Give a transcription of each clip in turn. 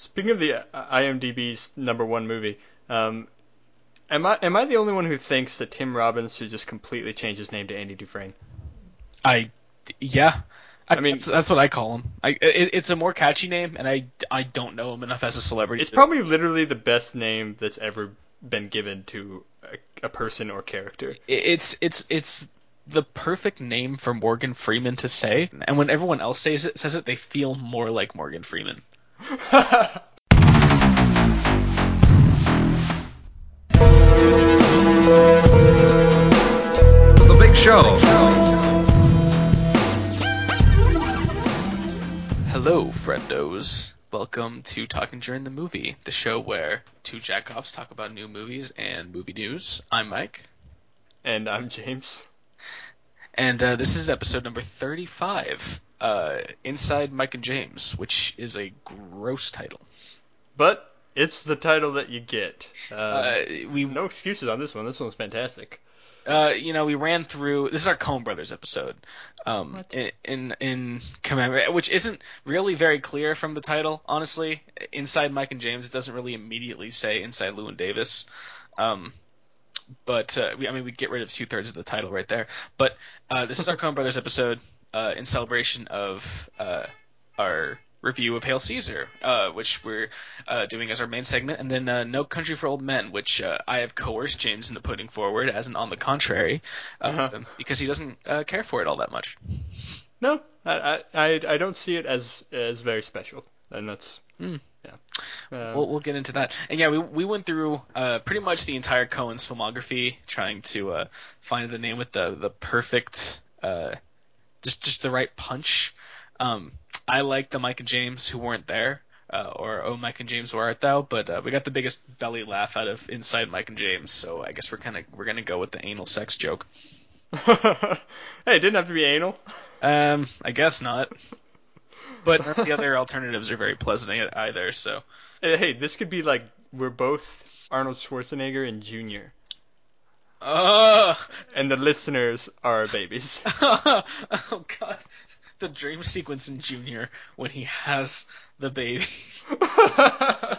Speaking of the uh, IMDb's number one movie, um, am I am I the only one who thinks that Tim Robbins should just completely change his name to Andy Dufresne? I, yeah. I, I mean- that's, that's what I call him. I, it, it's a more catchy name, and I, I don't know him enough as a celebrity. It's to- probably literally the best name that's ever been given to a, a person or character. it's it's it's the perfect name for Morgan Freeman to say, and when everyone else says it, says it, they feel more like Morgan Freeman. The Big Show. Hello, friendos. Welcome to Talking During the Movie, the show where two jackoffs talk about new movies and movie news. I'm Mike, and I'm James. and uh, this is episode number 35, uh, Inside Mike and James, which is a gross title. But it's the title that you get. Uh, Uh, we no excuses on this one. This one's fantastic. uh, you know, we ran through. This is our Coen Brothers episode, um, in in, in commemorate, which isn't really very clear from the title. Honestly, inside Mike and James, it doesn't really immediately say inside Llewyn Davis. Um, but uh, we, I mean, we get rid of two thirds of the title right there. But uh, this is our Coen Brothers episode uh, in celebration of uh, our review of Hail Caesar, uh, which we're uh, doing as our main segment, and then uh, No Country for Old Men, which uh, I have coerced James into putting forward as an on the contrary, uh, Uh-huh. because he doesn't uh, care for it all that much. No, I, I, I don't see it as as very special, and that's Hmm. yeah. Um, We'll, we'll get into that. And yeah, we, we went through uh, pretty much the entire Coen's filmography, trying to uh, find the name with the the perfect, uh, just just the right punch. Um, I like the Mike and James who weren't there, uh, or Oh Mike and James where art thou? But uh, we got the biggest belly laugh out of Inside Mike and James, so I guess we're kind of we're gonna go with the anal sex joke. hey, it didn't have to be anal. Um, I guess not. But none of the other alternatives are very pleasant either. So Hey, hey, this could be like we're both Arnold Schwarzenegger and Junior, and the listeners are babies. oh god, the dream sequence in Junior when he has the baby. now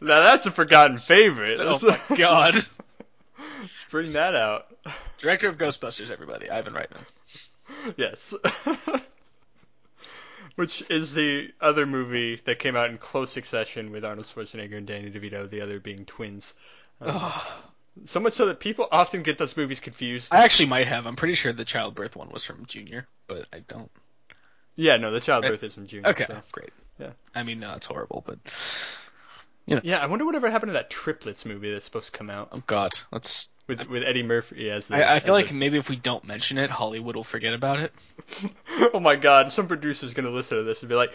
that's a forgotten favorite. Oh my god. bring that out. Director of Ghostbusters, everybody, Ivan Reitman. Yes. Which is the other movie that came out in close succession with Arnold Schwarzenegger and Danny DeVito, the other being twins. Um, so much so that people often get those movies confused. I actually might have. I'm pretty sure the childbirth one was from Junior, but I don't. Yeah, no, the childbirth is from Junior. Okay, so- great. Yeah. I mean, no, it's horrible, but you know. Yeah, I wonder whatever happened to that triplets movie that's supposed to come out oh god, let's. with with Eddie Murphy as the. I, I feel like the- maybe if we don't mention it, Hollywood will forget about it. oh my god, some producer's gonna listen to this and be like,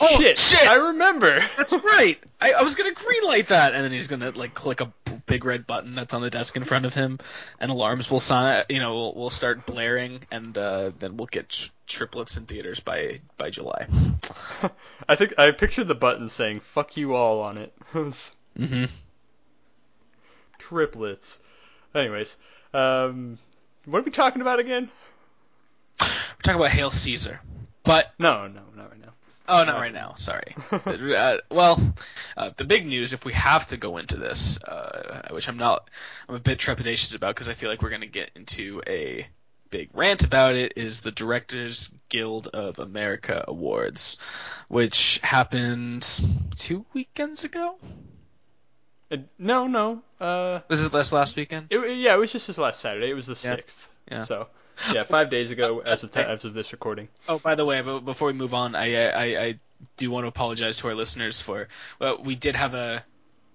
Oh, shit, shit! I remember. That's right. I, I was gonna greenlight that, and then he's gonna like click a big red button that's on the desk in front of him, and alarms will sign. You know, will will start blaring, and uh, then we'll get tr- triplets in theaters by by July. I think I pictured the button saying "fuck you all" on it. Mm-hmm. triplets. Anyways, um, what are we talking about again? We're talking about Hail Caesar, but No, no, not right now. Oh, not right now. Sorry. uh, well, uh, the big news, if we have to go into this, uh, which I'm not, I'm a bit trepidatious about because I feel like we're gonna get into a big rant about it, is the Directors Guild of America Awards, which happened two weekends ago. Uh, no, no. Uh, This is this last weekend. it, yeah, it was just this last Saturday. It was the Yeah. sixth. Yeah. So, yeah, five days ago as of t- as of this recording. Oh, by the way, but before we move on, I I, I do want to apologize to our listeners for well, we did have a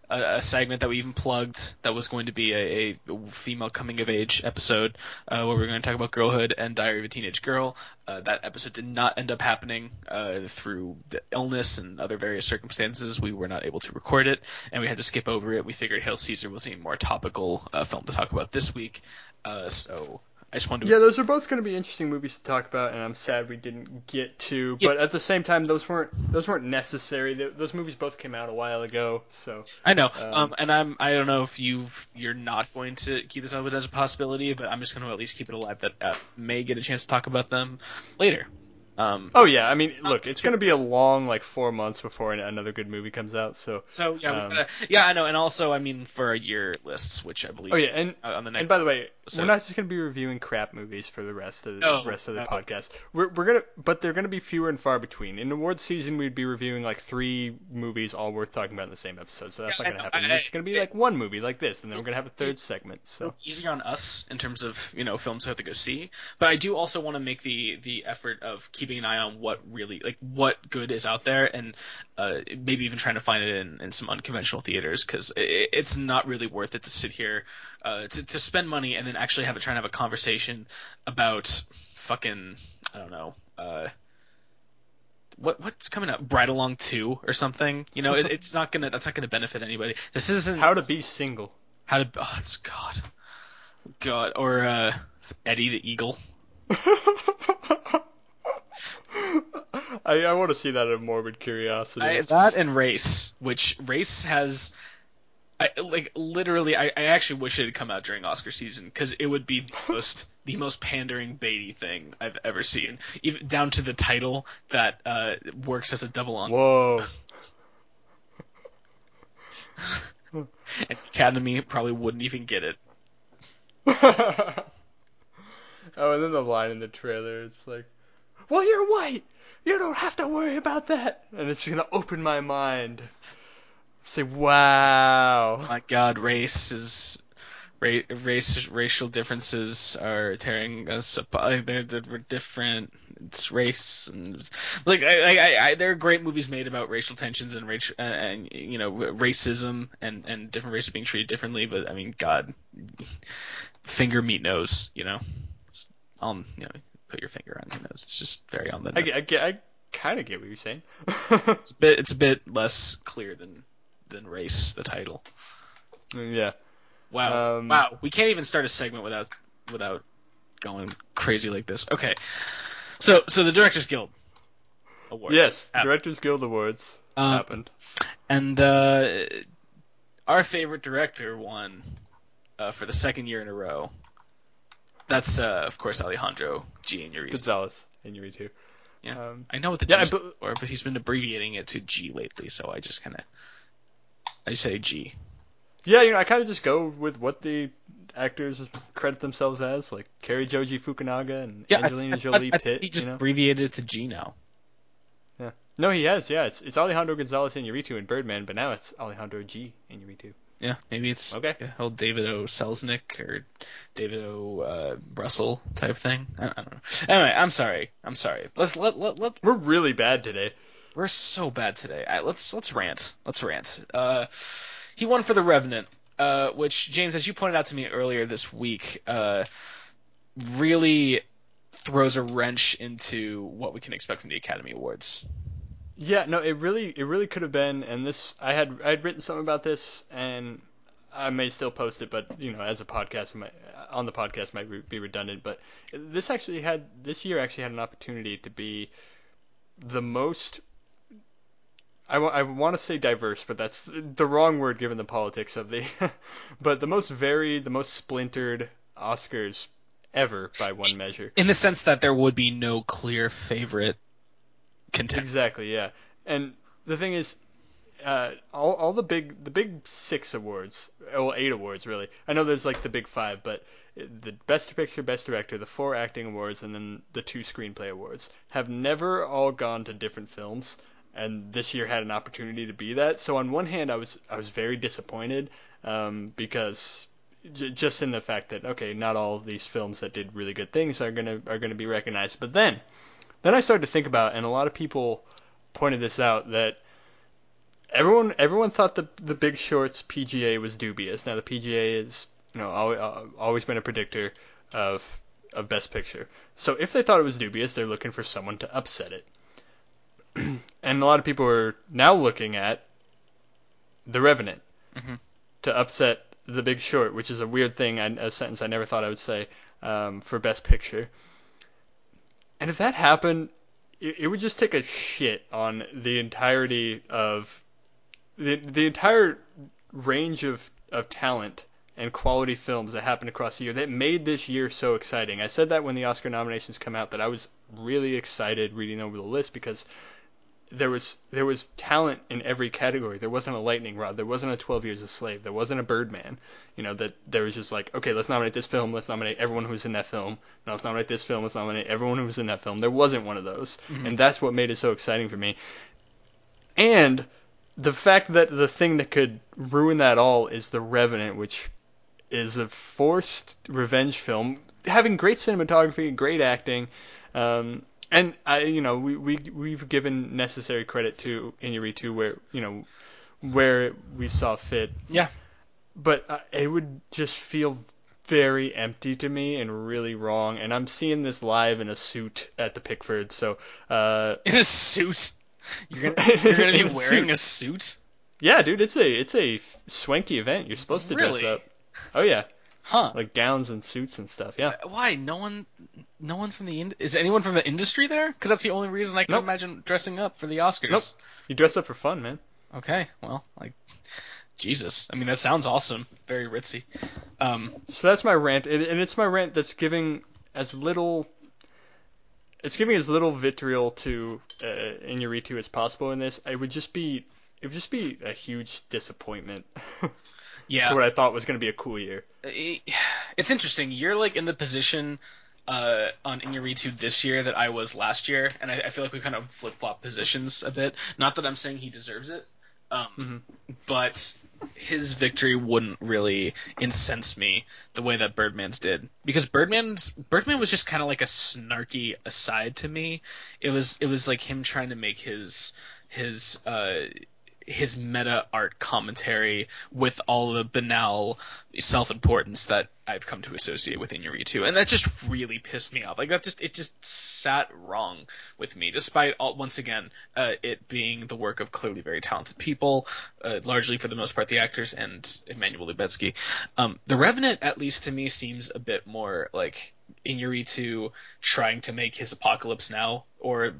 a, a segment that we even plugged that was going to be a, a female coming of age episode uh, where we are going to talk about girlhood and Diary of a Teenage Girl. Uh, that episode did not end up happening uh, through the illness and other various circumstances. We were not able to record it, and we had to skip over it. We figured Hail Caesar was a more topical uh, film to talk about this week, uh, so. I just wanted to Yeah, those are both going to be interesting movies to talk about, and I'm sad we didn't get to. Yeah. But at the same time, those weren't those weren't necessary. Those movies both came out a while ago, so I know, Um, um, and I'm I don't know if you you're not going to keep this up as a possibility, but I'm just going to at least keep it alive that uh, may get a chance to talk about them later. Um, oh yeah, I mean, look, it's going to be a long like four months before another good movie comes out. So so yeah, um, uh, yeah, I know, and also I mean for a year lists, which I believe. Oh yeah, and on the next. and by the way, so- we're not just going to be reviewing crap movies for the rest of the No, rest of the no. podcast. We're we're gonna, but they're going to be fewer and far between. In awards season, we'd be reviewing like three movies, all worth talking about in the same episode. So that's Yeah, not going to happen. I- it's going to be like one movie like this, and then we're going to have a third segment. So easier on us in terms of you know films we have to go see. But I do also want to make the the effort of keeping an eye on what really like what good is out there, and uh, maybe even trying to find it in, in some unconventional theaters because it, it's not really worth it to sit here uh, to to spend money and then actually have it try and have a conversation about fucking I don't know. Uh, what what's coming up? Ride Along two or something? You know, it, it's not gonna. That's not gonna benefit anybody. This isn't how to be single. how to? Oh, it's God, God, or uh, Eddie the Eagle. I I want to see that in morbid curiosity. I, that and Race, which Race has, I, like literally, I, I actually wish it had come out during Oscar season because it would be the most the most pandering baity thing I've ever seen, even down to the title that uh, works as a double on. Whoa. Academy probably wouldn't even get it. oh, and then the line in the trailer, it's like, "Well, you're white. You don't have to worry about that." And it's gonna open my mind. Say, "Wow." My God, race is. Ra- race racial differences are tearing us apart. They're, they're different. It's race and it's- like I, I, I, there are great movies made about racial tensions and racial uh, and you know racism and and different races being treated differently. But I mean, God, finger meat nose. You know, um, you know, put your finger on your nose. It's just very on the. I, nose. I, get- I kind of get what you're saying. It's a bit it's a bit less clear than than race. The title. yeah. Wow. Um, wow. We can't even start a segment without without going crazy like this. Okay. So so the Directors Guild Awards. Yes. Happened. Directors Guild Awards Um, happened. And uh, our favorite director won uh, for the second year in a row. That's uh, of course Alejandro G. Iñárritu. Gonzalez too. Yeah. Um, I know what the Yeah, I G bel- stands for, but he's been abbreviating it to G lately, so I just kind of I just say G. yeah, you know, I kind of just go with what the actors credit themselves as, like Cary Joji Fukunaga and Yeah, Angelina I- Jolie I, I, Pitt. He just you know? abbreviated it to G now. Yeah. No, he has. Yeah, it's it's Alejandro Gonzalez Iñárritu in Birdman, but now it's Alejandro G. Iñárritu. Yeah, maybe it's Okay. whole David O. Selznick or David O. Uh, Russell type thing. I, I don't know. Anyway, I'm sorry. I'm sorry. Let's let let let. We're really bad today. We're so bad today. I, let's let's rant. Let's rant. Uh, he won for the Revenant, uh, which James, as you pointed out to me earlier this week, uh, really throws a wrench into what we can expect from the Academy Awards. Yeah, no, it really it really could have been. And this, I had I had written something about this, and I may still post it, but you know, as a podcast, on the podcast might be redundant. But this actually had this year actually had an opportunity to be the most. I, I want to say diverse, but that's the wrong word given the politics of the. but the most varied, the most splintered Oscars ever by one measure. In the sense that there would be no clear favorite Exactly, yeah. And the thing is, uh, all all the big the big six awards, well eight awards really. I know there's like the big five, but the best picture, best director, the four acting awards, and then the two screenplay awards have never all gone to different films. And this year had an opportunity to be that. So on one hand, I was I was very disappointed um, because just in the fact that okay, not all these films that did really good things are gonna are gonna be recognized. But then then I started to think about, and a lot of people pointed this out that everyone everyone thought the the Big Short's PGA was dubious. Now the PGA is you know always, always been a predictor of of Best Picture. So if they thought it was dubious, they're looking for someone to upset it. and a lot of people are now looking at The Revenant Mhm. to upset The Big Short, which is a weird thing, and a sentence I never thought I would say um, for Best Picture. And if that happened, it, it would just take a shit on the entirety of the the entire range of of talent and quality films that happened across the year that made this year so exciting. I said that when the Oscar nominations come out that I was really excited reading over the list because there was there was talent in every category. There wasn't a lightning rod. There wasn't a Twelve Years a Slave. There wasn't a Birdman. You know that there was just like okay, let's nominate this film. Let's nominate everyone who was in that film. No, let's nominate this film. Let's nominate everyone who was in that film. There wasn't one of those, Mm-hmm. and that's what made it so exciting for me. And the fact that the thing that could ruin that all is The Revenant, which is a forced revenge film, having great cinematography, great acting, um, and I, you know, we we we've given necessary credit to Iñárritu where you know where we saw fit, Yeah. but uh, it would just feel very empty to me and really wrong. And I'm seeing this live in a suit at the Pickford, so uh, In a suit. You're gonna you're gonna be a wearing a suit? yeah, dude, it's a it's a swanky event. You're supposed to Really? dress up. Oh yeah, Huh. like gowns and suits and stuff. Yeah. Why? No one, no one from the ind- is anyone from the industry there? Because that's the only reason I can Nope. imagine dressing up for the Oscars. Nope. You dress up for fun, man. Okay, well, like, Jesus. I mean, that sounds awesome. Very ritzy. Um, So that's my rant, and and it's my rant that's giving as little. It's giving as little vitriol to uh, Iñárritu as possible in this. It would just be, it would just be a huge disappointment yeah. what I thought was going to be a cool year. it's interesting. You're like in the position uh, on Iñárritu this year that I was last year, and I, I feel like we kind of flip flop positions a bit. Not that I'm saying he deserves it, um, but his victory wouldn't really incense me the way that Birdman's did, because Birdman's Birdman was just kind of like a snarky aside to me. It was it was like him trying to make his his uh, his meta art commentary with all the banal self-importance that I've come to associate with Iñárritu, and that just really pissed me off. Like that just it just sat wrong with me, despite all, once again uh, it being the work of clearly very talented people, uh, largely for the most part the actors and Emmanuel Lubezki. Um, the Revenant, at least to me, seems a bit more like Iñárritu trying to make his Apocalypse Now or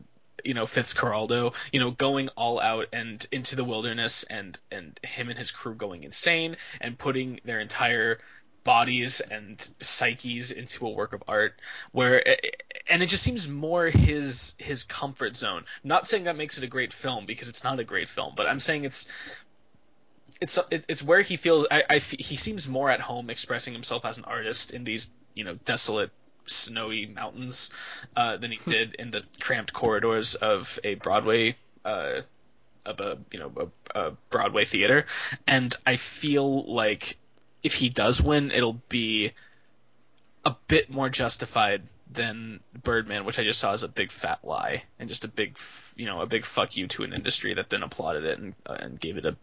you know Fitzcarraldo, you know, going all out and into the wilderness, and and him and his crew going insane and putting their entire bodies and psyches into a work of art where eh, eh, and it just seems more his his comfort zone. Not saying that makes it a great film because it's not a great film but i'm saying it's it's it's where he feels I, I he seems more at home expressing himself as an artist in these you know desolate snowy mountains uh, than he did in the cramped corridors of a Broadway uh, of a you know a, a Broadway theater, and I feel like if he does win, it'll be a bit more justified than Birdman, which I just saw as a big fat lie and just a big you know a big fuck you to an industry that then applauded it and uh, and gave it a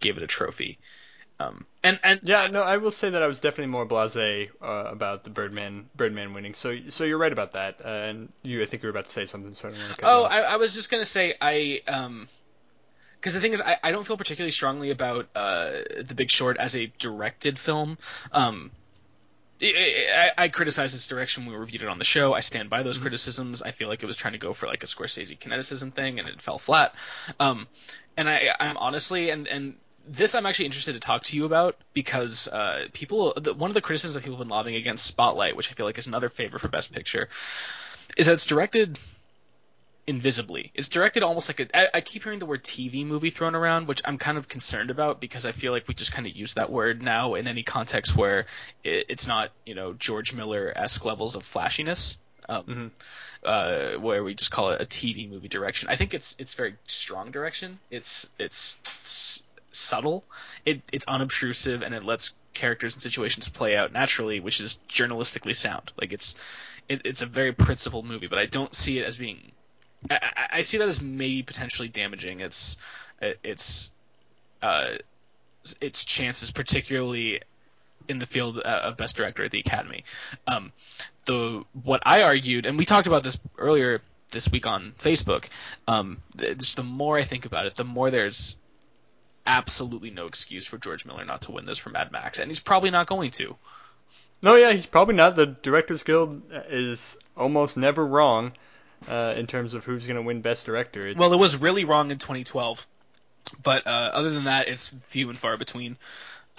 gave it a trophy. Um, and and Yeah, no, I will say that I was definitely more blasé uh, about the Birdman Birdman winning. So so you're right about that. Uh, and you, I think you were about to say something. So I don't want to Oh. I, I was just gonna say I um, because the thing is, I, I don't feel particularly strongly about uh the Big Short as a directed film. Um, I, I, I criticized its direction when we reviewed it on the show. I stand by those Mm-hmm. criticisms. I feel like it was trying to go for like a Scorsese kineticism thing, and it fell flat. Um, and I, I'm honestly, and and this I'm actually interested to talk to you about because uh, people, the, one of the criticisms that people have been lobbing against Spotlight, which I feel like is another favor for Best Picture, is that it's directed invisibly. It's directed almost like a. I, I keep hearing the word TV movie thrown around, which I'm kind of concerned about because I feel like we just kind of use that word now in any context where it, it's not, you know, George Miller esque levels of flashiness. Um, uh, where we just call it a TV movie direction. I think it's it's very strong direction. It's it's s- subtle. It it's unobtrusive and it lets characters and situations play out naturally, which is journalistically sound. Like it's it, it's a very principled movie, but I don't see it as being I, I- see that as maybe potentially damaging its its uh, its chances, particularly in the field uh, of best director at the Academy. Um, the what I argued, and we talked about this earlier this week on Facebook. Um, just the more I think about it, the more there's absolutely no excuse for George Miller not to win this for Mad Max, and he's probably not going to. No, yeah, he's probably not. The Directors Guild is almost never wrong uh, in terms of who's going to win Best Director. It's, Well, it was really wrong in 2012, but uh, other than that, it's few and far between.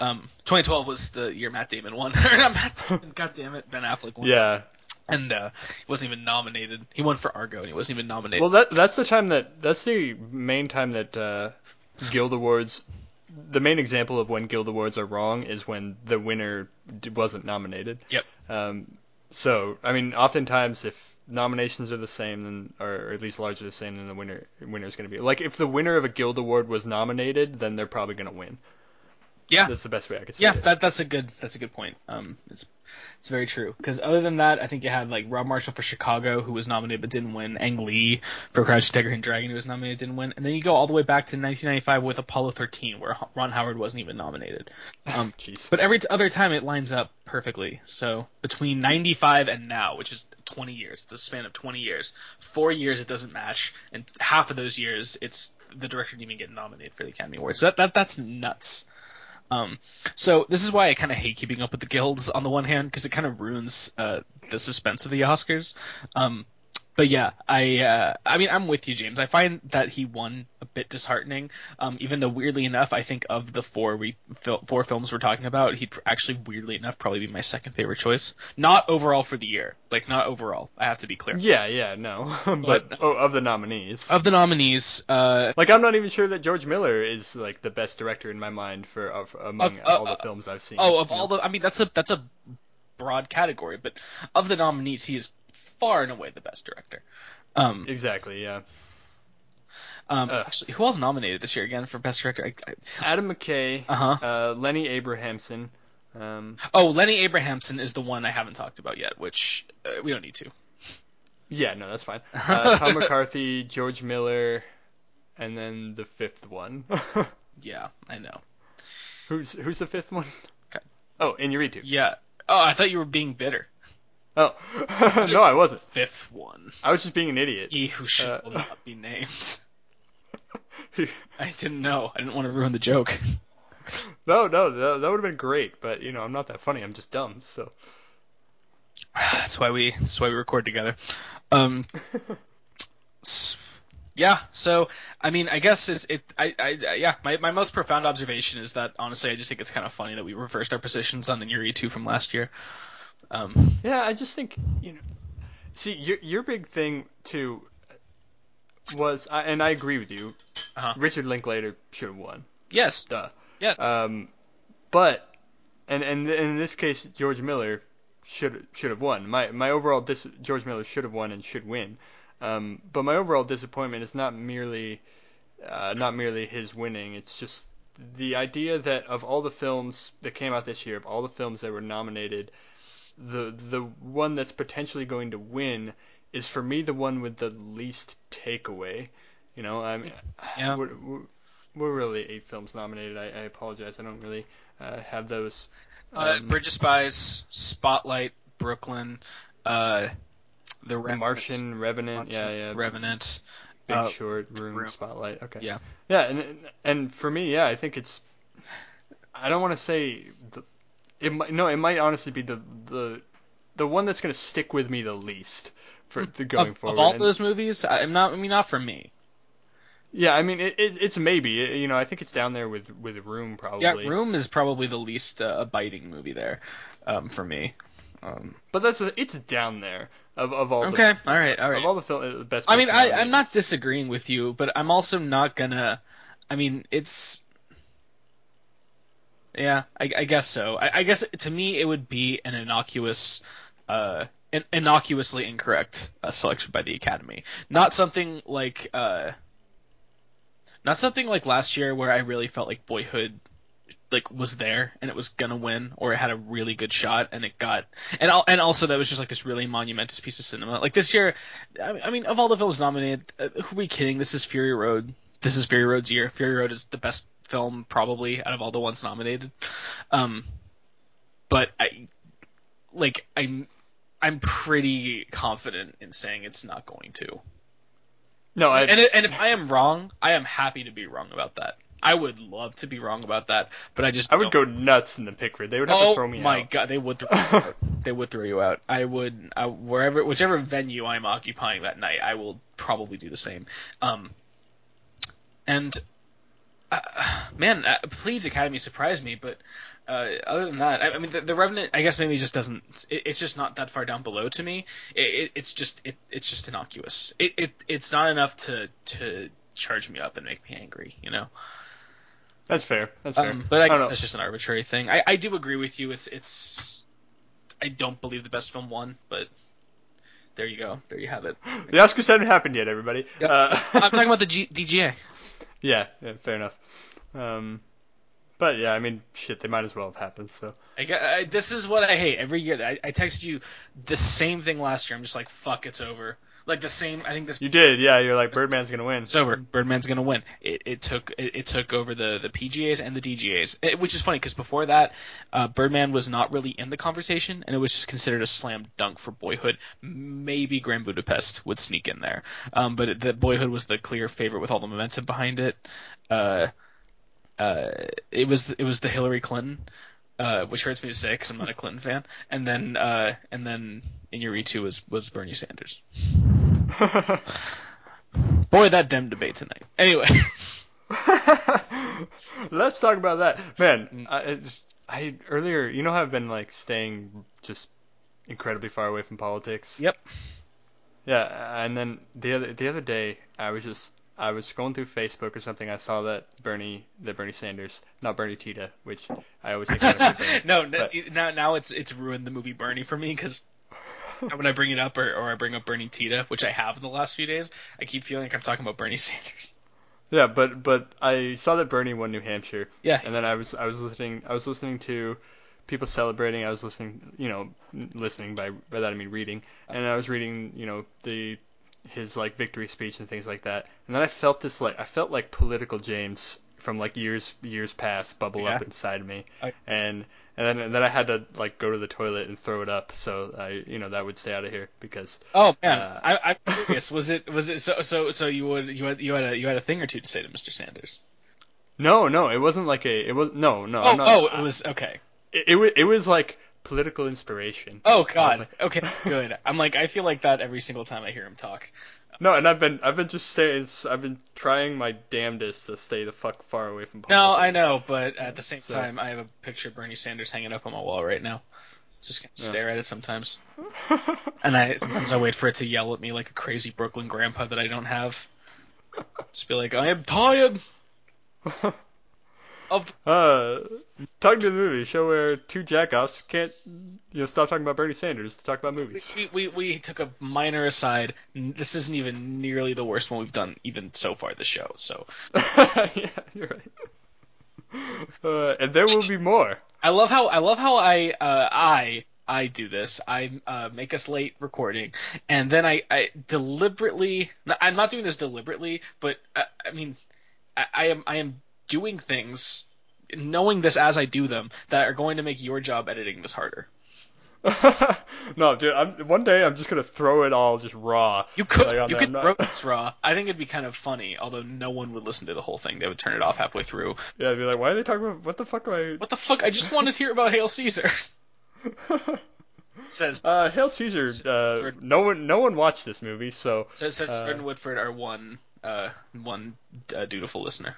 Um, 2012 was the year Matt Damon won. Not Matt Damon, God damn it, Ben Affleck won. yeah, and uh, he wasn't even nominated. He won for Argo, and he wasn't even nominated. Well, that that's the time that that's the main time that uh, Guild Awards. The main example of when Guild Awards are wrong is when the winner wasn't nominated. Yep. Um, so I mean, oftentimes if nominations are the same, then or at least largely the same, then the winner winner is going to be like if the winner of a Guild Award was nominated, then they're probably going to win. Yeah, That's the best way I could say yeah, it. that that's a good that's a good point. Um, it's it's very true because other than that, I think you had like Rob Marshall for Chicago, who was nominated but didn't win. Ang Lee for Crouching Tiger and Dragon, who was nominated didn't win. And then you go all the way back to 1995 with Apollo 13, where Ron Howard wasn't even nominated. Um, Jeez. but every t- other time it lines up perfectly. So between 95 and now, which is 20 years, it's a span of 20 years. Four years it doesn't match, and half of those years it's the director didn't even get nominated for the Academy Awards. So that, that that's nuts. Um, so this is why I kind of hate keeping up with the guilds on the one hand because it kind of ruins uh, the suspense of the Oscars. Um, but yeah, I uh, I mean I'm with you, James. I find that he won a bit disheartening. Um, even though weirdly enough, I think of the four we fil- four films we're talking about, he'd actually weirdly enough probably be my second favorite choice. Not overall for the year, like not overall. I have to be clear. Yeah, yeah, no, but But- oh, of the nominees, Of the nominees, uh, like I'm not even sure that George Miller is like the best director in my mind for of, among Of- uh, all the films I've seen. Oh, of all the, I mean, that's a that's a broad category, but of the nominees, he is far and away the best director. Um, exactly, yeah. um, actually, who else nominated this year again for best director? I, I, Adam McKay, uh-huh. uh, Lenny Abrahamson. Um, Oh, Lenny Abrahamson is the one I haven't talked about yet, which uh, we don't need to. yeah, no, that's fine. Uh, Tom McCarthy, George Miller, and then the fifth one. Yeah, I know. who's who's the fifth one? Okay. Oh, Iñárritu. Yeah. Oh, I thought you were being bitter. Oh, no, I wasn't. Fifth one. I was just being an idiot. He who should Uh, not be named. I didn't know. I didn't want to ruin the joke. no, no, that, that would have been great, but you know, I'm not that funny. I'm just dumb. So That's why we. That's why we record together. Um. yeah. So I mean, I guess it's it. I. I. I- Yeah. My my most profound observation is that honestly, I just think it's kind of funny that we reversed our positions on the Iñárritu from last year. Um. Yeah, I just think you know. See, your your big thing too was, I- and I agree with you. Uh-huh. Richard Linklater should have won. Yes. Duh. Yes. Um, but and and in this case, George Miller should should have won. My my overall dis- George Miller should have won and should win. Um, but my overall disappointment is not merely uh, not merely his winning. It's just the idea that of all the films that came out this year, of all the films that were nominated, the the one that's potentially going to win is for me the one with the least takeaway. You know, I mean, Yeah. we're, we're, we're really eight films nominated. I, I apologize. I don't really uh, have those. Uh, Um, Bridge of Spies, Spotlight, Brooklyn, uh, The The Revenant, Martian, Revenant, yeah, Martian, yeah, Revenant. Big uh, Short, Room, Room. Spotlight. Okay. Yeah. Yeah, and and- for me, yeah, I think it's. I don't want to say. It might no, it might honestly be the the the one that's going to stick with me the least for the going of, forward. of all And- those movies, I- I'm not. I mean, not for me. yeah, I mean, it, it, it's maybe. It- you know, I think it's down there with with Room probably. Yeah, Room is probably the least uh, biting movie there, um, for me. Um, But that's it's down there of of all okay, the all right, all of all the film the best. I mean, I, I'm not disagreeing with you, but I'm also not gonna. I mean, it's. Yeah, I, I guess so. I, I guess to me it would be an innocuous, uh, in, innocuously incorrect uh, selection by the Academy. Not something like, uh, not something like last year where I really felt like Boyhood, like was there and it was gonna win, or it had a really good shot and it got, and al- and also that was just like this really monumentous piece of cinema. Like this year, I mean, of all the films nominated, uh, who are we kidding? This is Fury Road. This is Fury Road's year. Fury Road is the best film probably out of all the ones nominated. Um, but I, like, I'm, I'm pretty confident in saying it's not going to. no. I, And and if I am wrong, I am happy to be wrong about that. I would love to be wrong about that, but I just I would don't. go nuts in the Pickford. They would have Oh to throw me out. Oh my god, they would throw you out. They would throw you out. I would, I, wherever, whichever venue I'm occupying that night, I will probably do the same. Um, and uh, man, uh, please Academy surprised me, but uh, other than that, I, I mean, the, the Revenant, I guess maybe just doesn't. It, it's just not that far down below to me. It, it, it's just it, it's just innocuous. It, it it's not enough to to charge me up and make me angry. You know. That's fair. That's fair. Um, but I, I guess know. that's just an arbitrary thing. I, I do agree with you. It's it's. I don't believe the best film won, but there you go. There you have it. The Oscars haven't happened yet, everybody. Yep. Uh, I'm talking about the G- DGA. Yeah, yeah, fair enough. Um, but yeah, I mean, shit, they might as well have happened. So I, I, this is what I hate every year. I, I texted you the same thing last year. I'm just like, fuck, it's over. Like the same. I think this. you did, yeah. You're like Birdman's gonna win. It's over. Birdman's gonna win. It, it took it, it took over the, the PGAs and the DGAs, It- which is funny because before that, uh, Birdman was not really in the conversation, and it was just considered a slam dunk for Boyhood. Maybe Grand Budapest would sneak in there, um, but it, the Boyhood was the clear favorite with all the momentum behind it. Uh, uh, it was it was the Hillary Clinton, uh, which hurts me to say because I'm not a Clinton fan, and then uh, and then Iñárritu was was Bernie Sanders. Boy, that dem debate tonight. Anyway. Let's talk about that, Mm. man. I, I just, I earlier, you know how I've been like staying just incredibly far away from politics. Yep. Yeah, and then the other the other day, I was just I was scrolling through Facebook or something. I saw that Bernie, that Bernie Sanders, not Bernie Tiede, which I always think. Bernie. no, no But- see, now now it's it's ruined the movie Bernie for me because when I bring it up or, or I bring up Bernie Tiede, which I have in the last few days, I keep feeling like I'm talking about Bernie Sanders. Yeah, but but I saw that Bernie won New Hampshire, Yeah, and then I was I was listening I was listening to people celebrating. I was listening, you know, listening by by that I mean reading, and I was reading, you know, the his like victory speech and things like that. And then I felt this like I felt like political James from like years years past bubble up Yeah. inside me, I- and and then and then I had to like go to the toilet and throw it up so I you know that would stay out of here because Oh man, Uh, I, I'm curious. Was it was it so so so you would you had you had a you had a thing or two to say to Mr. Sanders? no no it wasn't like a it was no no Oh I'm not, oh, it was okay. it, it was it was like political inspiration. Oh god. like- Okay, good. I'm like I feel like that every single time I hear him talk. No, and I've been I've been just saying I've been trying my damnedest to stay the fuck far away from politics. No, I know, but at the same So- time, I have a picture of Bernie Sanders hanging up on my wall right now. Just gonna stare at it sometimes, and I sometimes I wait for it to yell at me like a crazy Brooklyn grandpa that I don't have. Just be like, I am tired of. Uh, talking to the movie show where two jackoffs can't you know stop talking about Bernie Sanders to talk about movies. We, we we took a minor aside. This isn't even nearly the worst one we've done even so far the show. So yeah, you're right. Uh, and there will be more. I love how I love how I uh, I I do this. I uh, make us late recording, and then I, I deliberately. I'm not doing this deliberately, but uh, I mean, I, I am I am doing things, knowing this as I do them, that are going to make your job editing this harder. no, dude. I'm, one day I'm just gonna throw it all just raw. You could Like, you could I'm throw not- this raw. I think it'd be kind of funny, although no one would listen to the whole thing. They would turn it off halfway through. Yeah, I'd be like, why are they talking about what the fuck am I? What the fuck? I just wanted to hear about Hail Caesar. Says Uh, Hail Caesar. Uh, no one, no one watched this movie, so Says says Uh, Jordan Woodford, our one uh, one uh, dutiful listener.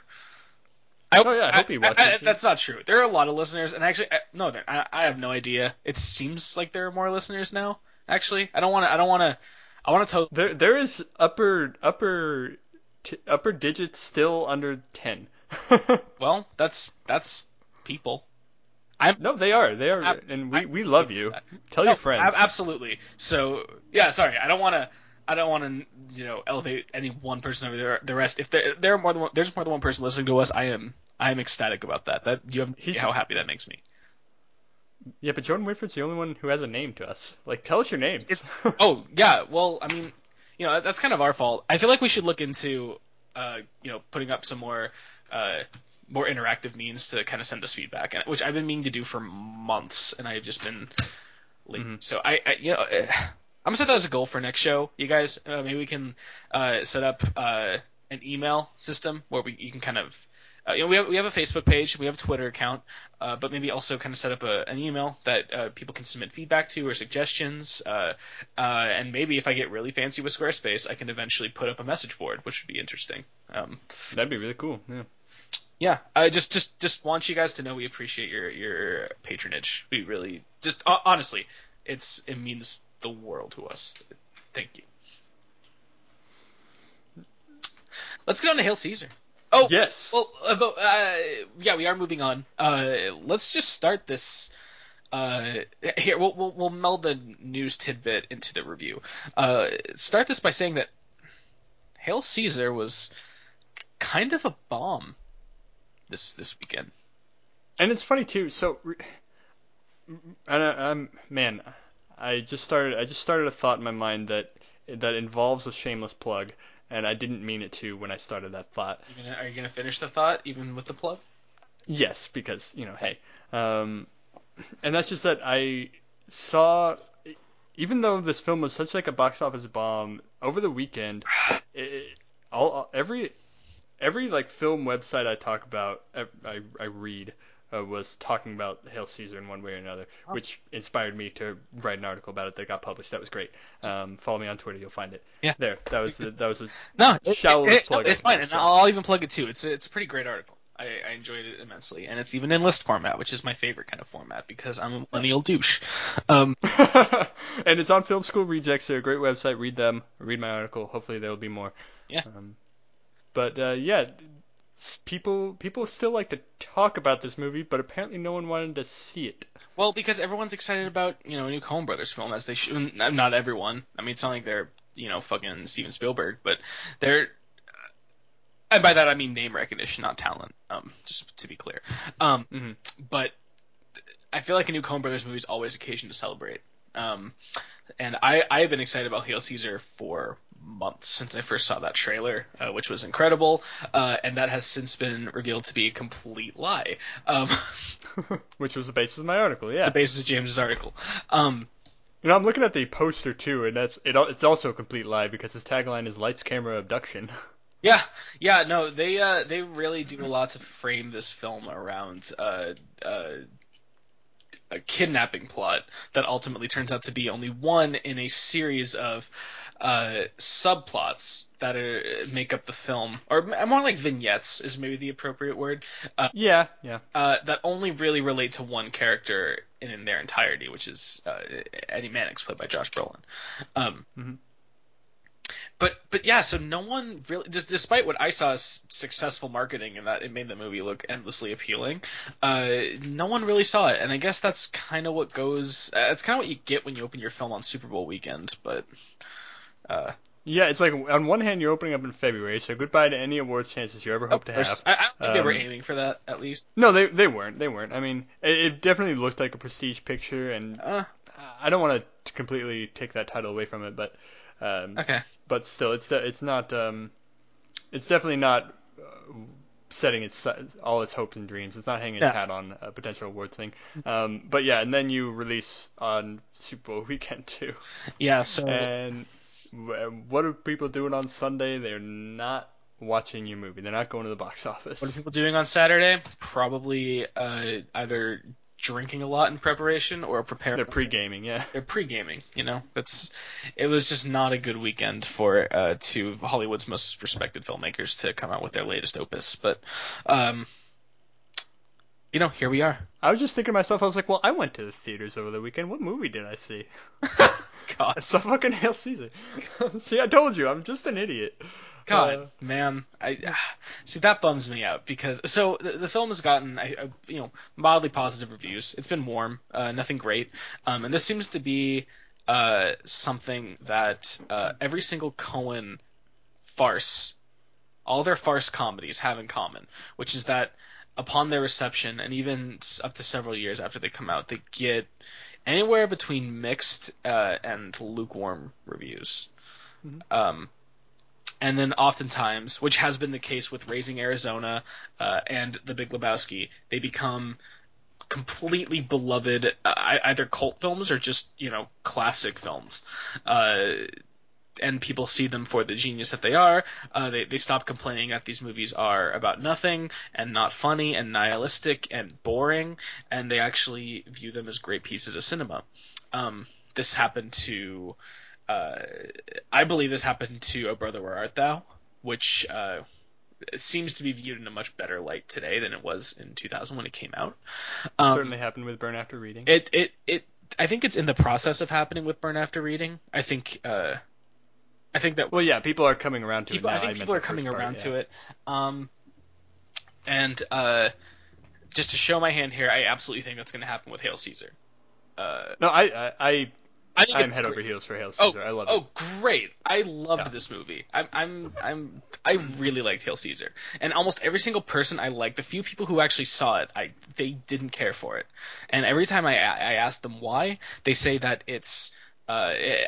Oh, yeah, I hope he watches it. That's not true. There are a lot of listeners, and actually, I, no, I, I have no idea. It seems like there are more listeners now. Actually, I don't want to. I don't want to. I want to tell. there there is upper upper t- upper digits still under ten. Well, that's that's people. I'm, no, they are. They are, Ab- and we, I- we love you. Tell No, your friends. absolutely. So yeah, sorry. I don't want to. I don't want to, you know, elevate any one person over the, the rest. If there, there are more than one, there's more than one person listening to us, I am I am ecstatic about that. That you have He's- how happy that makes me. Yeah, but Jordan Whitford's the only one who has a name to us. Like, tell us your names. It's oh yeah. Well, I mean, you know, that's kind of our fault. I feel like we should look into, uh, you know, putting up some more, uh, more interactive means to kind of send us feedback, and which I've been meaning to do for months, and I've just been late. Mhm. So I, I, you know. I'm gonna set that as a goal for next show. You guys, uh, maybe we can uh, set up uh, an email system where we you can kind of, uh, you know, we have we have a Facebook page, we have a Twitter account, uh, but maybe also kind of set up a, an email that uh, people can submit feedback to or suggestions. Uh, uh, and maybe if I get really fancy with Squarespace, I can eventually put up a message board, which would be interesting. Um, That'd be really cool. Yeah. yeah, I just just just want you guys to know we appreciate your your patronage. We really just honestly, it's it means the world to us. Thank you. Let's get on to Hail Caesar. Oh Yes. Well, uh, uh, yeah, we are moving on. Uh, let's just start this. Uh, here, we'll, we'll we'll meld the news tidbit into the review. Uh, start this by saying that Hail Caesar was kind of a bomb this this weekend. And it's funny too. So, and I, I'm man, I just started. I just started a thought in my mind that that involves a shameless plug, and I didn't mean it to when I started that thought. You gonna, are you gonna finish the thought even with the plug? Yes, because you know, hey, um, and that's just that I saw, even though this film was such like a box office bomb over the weekend, it, all every every like film website I talk about, I I read. Uh, was talking about Hail Caesar in one way or another, which inspired me to write an article about it that got published. That was great. Um, follow me on Twitter, you'll find it. Yeah. There, that was the, that was a No, it, it- plug. it's fine, think, and so. I'll even plug it too. It's a, it's a pretty great article. I, I enjoyed it immensely, and it's even in list format, which is my favorite kind of format because I'm a millennial douche. Um, and it's on Film School Rejects. They're a great website. Read them. Read my article. Hopefully there will be more. Yeah. Um, but uh, yeah, people people still like to talk about this movie, but apparently no one wanted to see it. well, because everyone's excited about you know a new Coen Brothers film, as they should. Not everyone. I mean, it's not like they're you know fucking Steven Spielberg, but they're. And by that I mean name recognition, not talent. Um, just to be clear. Um, Mhm. but I feel like a new Coen Brothers movie is always occasion to celebrate. Um, and I I have been excited about Hail Caesar for months since I first saw that trailer, uh, which was incredible, uh, and that has since been revealed to be a complete lie. Um, Which was the basis of my article. Yeah. the basis of James's article. Um, You know, I'm looking at the poster too, and that's it. It's also a complete lie because his tagline is "Lights, Camera, Abduction." yeah, yeah, no, they uh, they really do a lot to frame this film around uh, uh, a kidnapping plot that ultimately turns out to be only one in a series of uh, subplots that are, make up the film, or more like vignettes is maybe the appropriate word, uh, Yeah, yeah. uh, that only really relate to one character in, in their entirety, which is uh, Eddie Mannix, played by Josh Brolin. Um, Mhm. But but yeah, so no one really, des- despite what I saw as successful marketing and that it made the movie look endlessly appealing, uh, no one really saw it, and I guess that's kind of what goes. Uh, it's kind of what you get when you open your film on Super Bowl weekend. But uh, Yeah, it's like on one hand you're opening up in February, so goodbye to any awards chances you ever hope to have. I, I don't think they were Um, aiming for that at least. No, they they weren't. They weren't. I mean, it, it definitely looked like a prestige picture, and Uh, I don't want to completely take that title away from it, but um, okay, but still, it's it's not um, it's definitely not uh, setting its all its hopes and dreams. It's not hanging its Yeah. hat on a potential awards thing. Um, but yeah, and then you release on Super Bowl weekend too, yeah. So and what are people doing on Sunday? They're not watching your movie. They're not going to the box office. what are people doing on Saturday? Probably uh, either drinking a lot in preparation or preparing. They're pre-gaming, yeah. they're pre-gaming. You know, that's it was just not a good weekend for uh, two of Hollywood's most respected filmmakers to come out with their latest opus. But um, you know, here we are. I was just thinking to myself, I was like, well, I went to the theaters over the weekend. What movie did I see? God, I saw fucking Hail Caesar. see, I told you, I'm just an idiot. God, Uh, man, I see that bums me out because so the, the film has gotten I, I, you know mildly positive reviews. It's been warm, uh, nothing great, um, and this seems to be uh, something that uh, every single Coen farce, all their farce comedies have in common, which is that upon their reception and even up to several years after they come out, they get anywhere between mixed uh, and lukewarm reviews. Um, and then oftentimes, which has been the case with Raising Arizona uh, and The Big Lebowski, they become completely beloved uh, either cult films or just you know classic films. Uh, and people see them for the genius that they are. Uh, they they stop complaining that these movies are about nothing and not funny and nihilistic and boring, and they actually view them as great pieces of cinema. Um, this happened to, uh, I believe this happened to "O Brother Where Art Thou," which uh, seems to be viewed in a much better light today than it was in 2000 when it came out. Um, Certainly happened with Burn After Reading. it it it I think it's in the process of happening with Burn After Reading. I think uh, I think that well, yeah, people are coming around to people, it now. I think meant people are coming part, around yeah. to it. Um, and uh, just to show my hand here, I absolutely think that's going to happen with Hail Caesar. Uh, No, I, I, I I think I'm it's head great. over heels for Hail Oh, Caesar. I love oh, it. Oh, great! I loved Yeah. this movie. I'm, I'm, I'm, I really liked Hail Caesar, and almost every single person I liked, the few people who actually saw it, I they didn't care for it, and every time I, I asked them why, they say that it's. Uh, eh,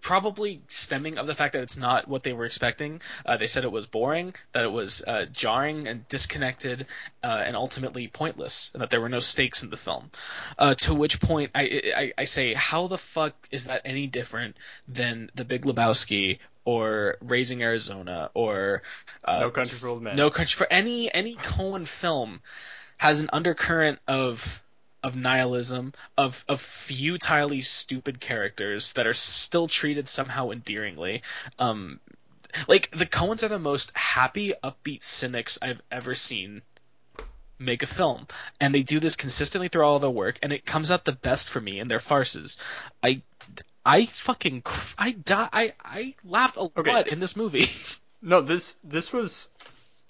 probably stemming of the fact that it's not what they were expecting. Uh, they said it was boring, that it was uh, jarring and disconnected, uh, and ultimately pointless, and that there were no stakes in the film. Uh, to which point I, I I say, how the fuck is that any different than The Big Lebowski or Raising Arizona or uh, No Country for Old Men. No Country for any any Coen film has an undercurrent of of nihilism, of of futilely stupid characters that are still treated somehow endearingly. Um, like the Coens are the most happy, upbeat cynics I've ever seen make a film, and they do this consistently through all their work, and it comes out the best for me in their farces. I, I fucking, I die, I, I laughed a Okay. lot in this movie. No, this this was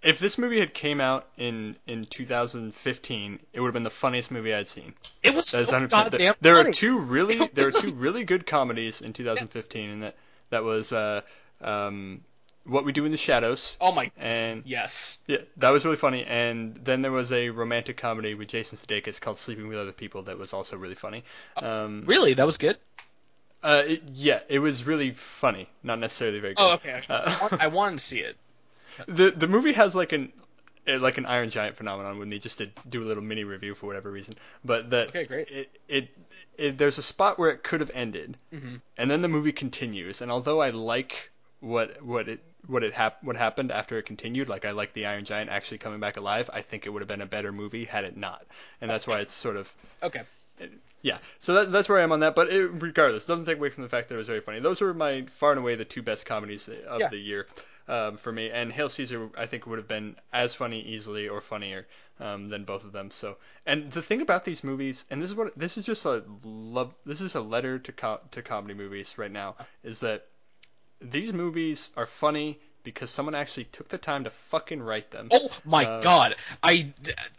if this movie had came out in in 2015, it would have been the funniest movie I'd seen. It was so goddamn There, funny. are two really there are two really good comedies in 2015, and that that was uh, um, What We Do in the Shadows Oh my, and yes. yeah, that was really funny. And then there was a romantic comedy with Jason Sudeikis called Sleeping with Other People that was also really funny. Um, Really, that was good. uh, it, yeah, it was really funny, not necessarily very good. Oh, okay. okay. Uh, I, want, I wanted to see it. The the movie has like an eh, like an Iron Giant phenomenon when they just did do a little mini review for whatever reason. But that Okay, great. It, it, it there's a spot where it could have ended, Mhm. and then the movie continues. And although I like what what it what it hap- what happened after it continued, like I like the Iron Giant actually coming back alive, I think it would have been a better movie had it not. And that's why it's sort of Okay. yeah, so that, that's where I am on that. But it, regardless, doesn't take away from the fact that it was very funny. Those were my far and away the two best comedies of Yeah. the year um, for me. And Hail Caesar, I think, would have been as funny easily or funnier um, than both of them. So, and the thing about these movies, and this is what this is just a love. This is a letter to co- to comedy movies right now. Is that these movies are funny because someone actually took the time to fucking write them. Oh my Uh, god. I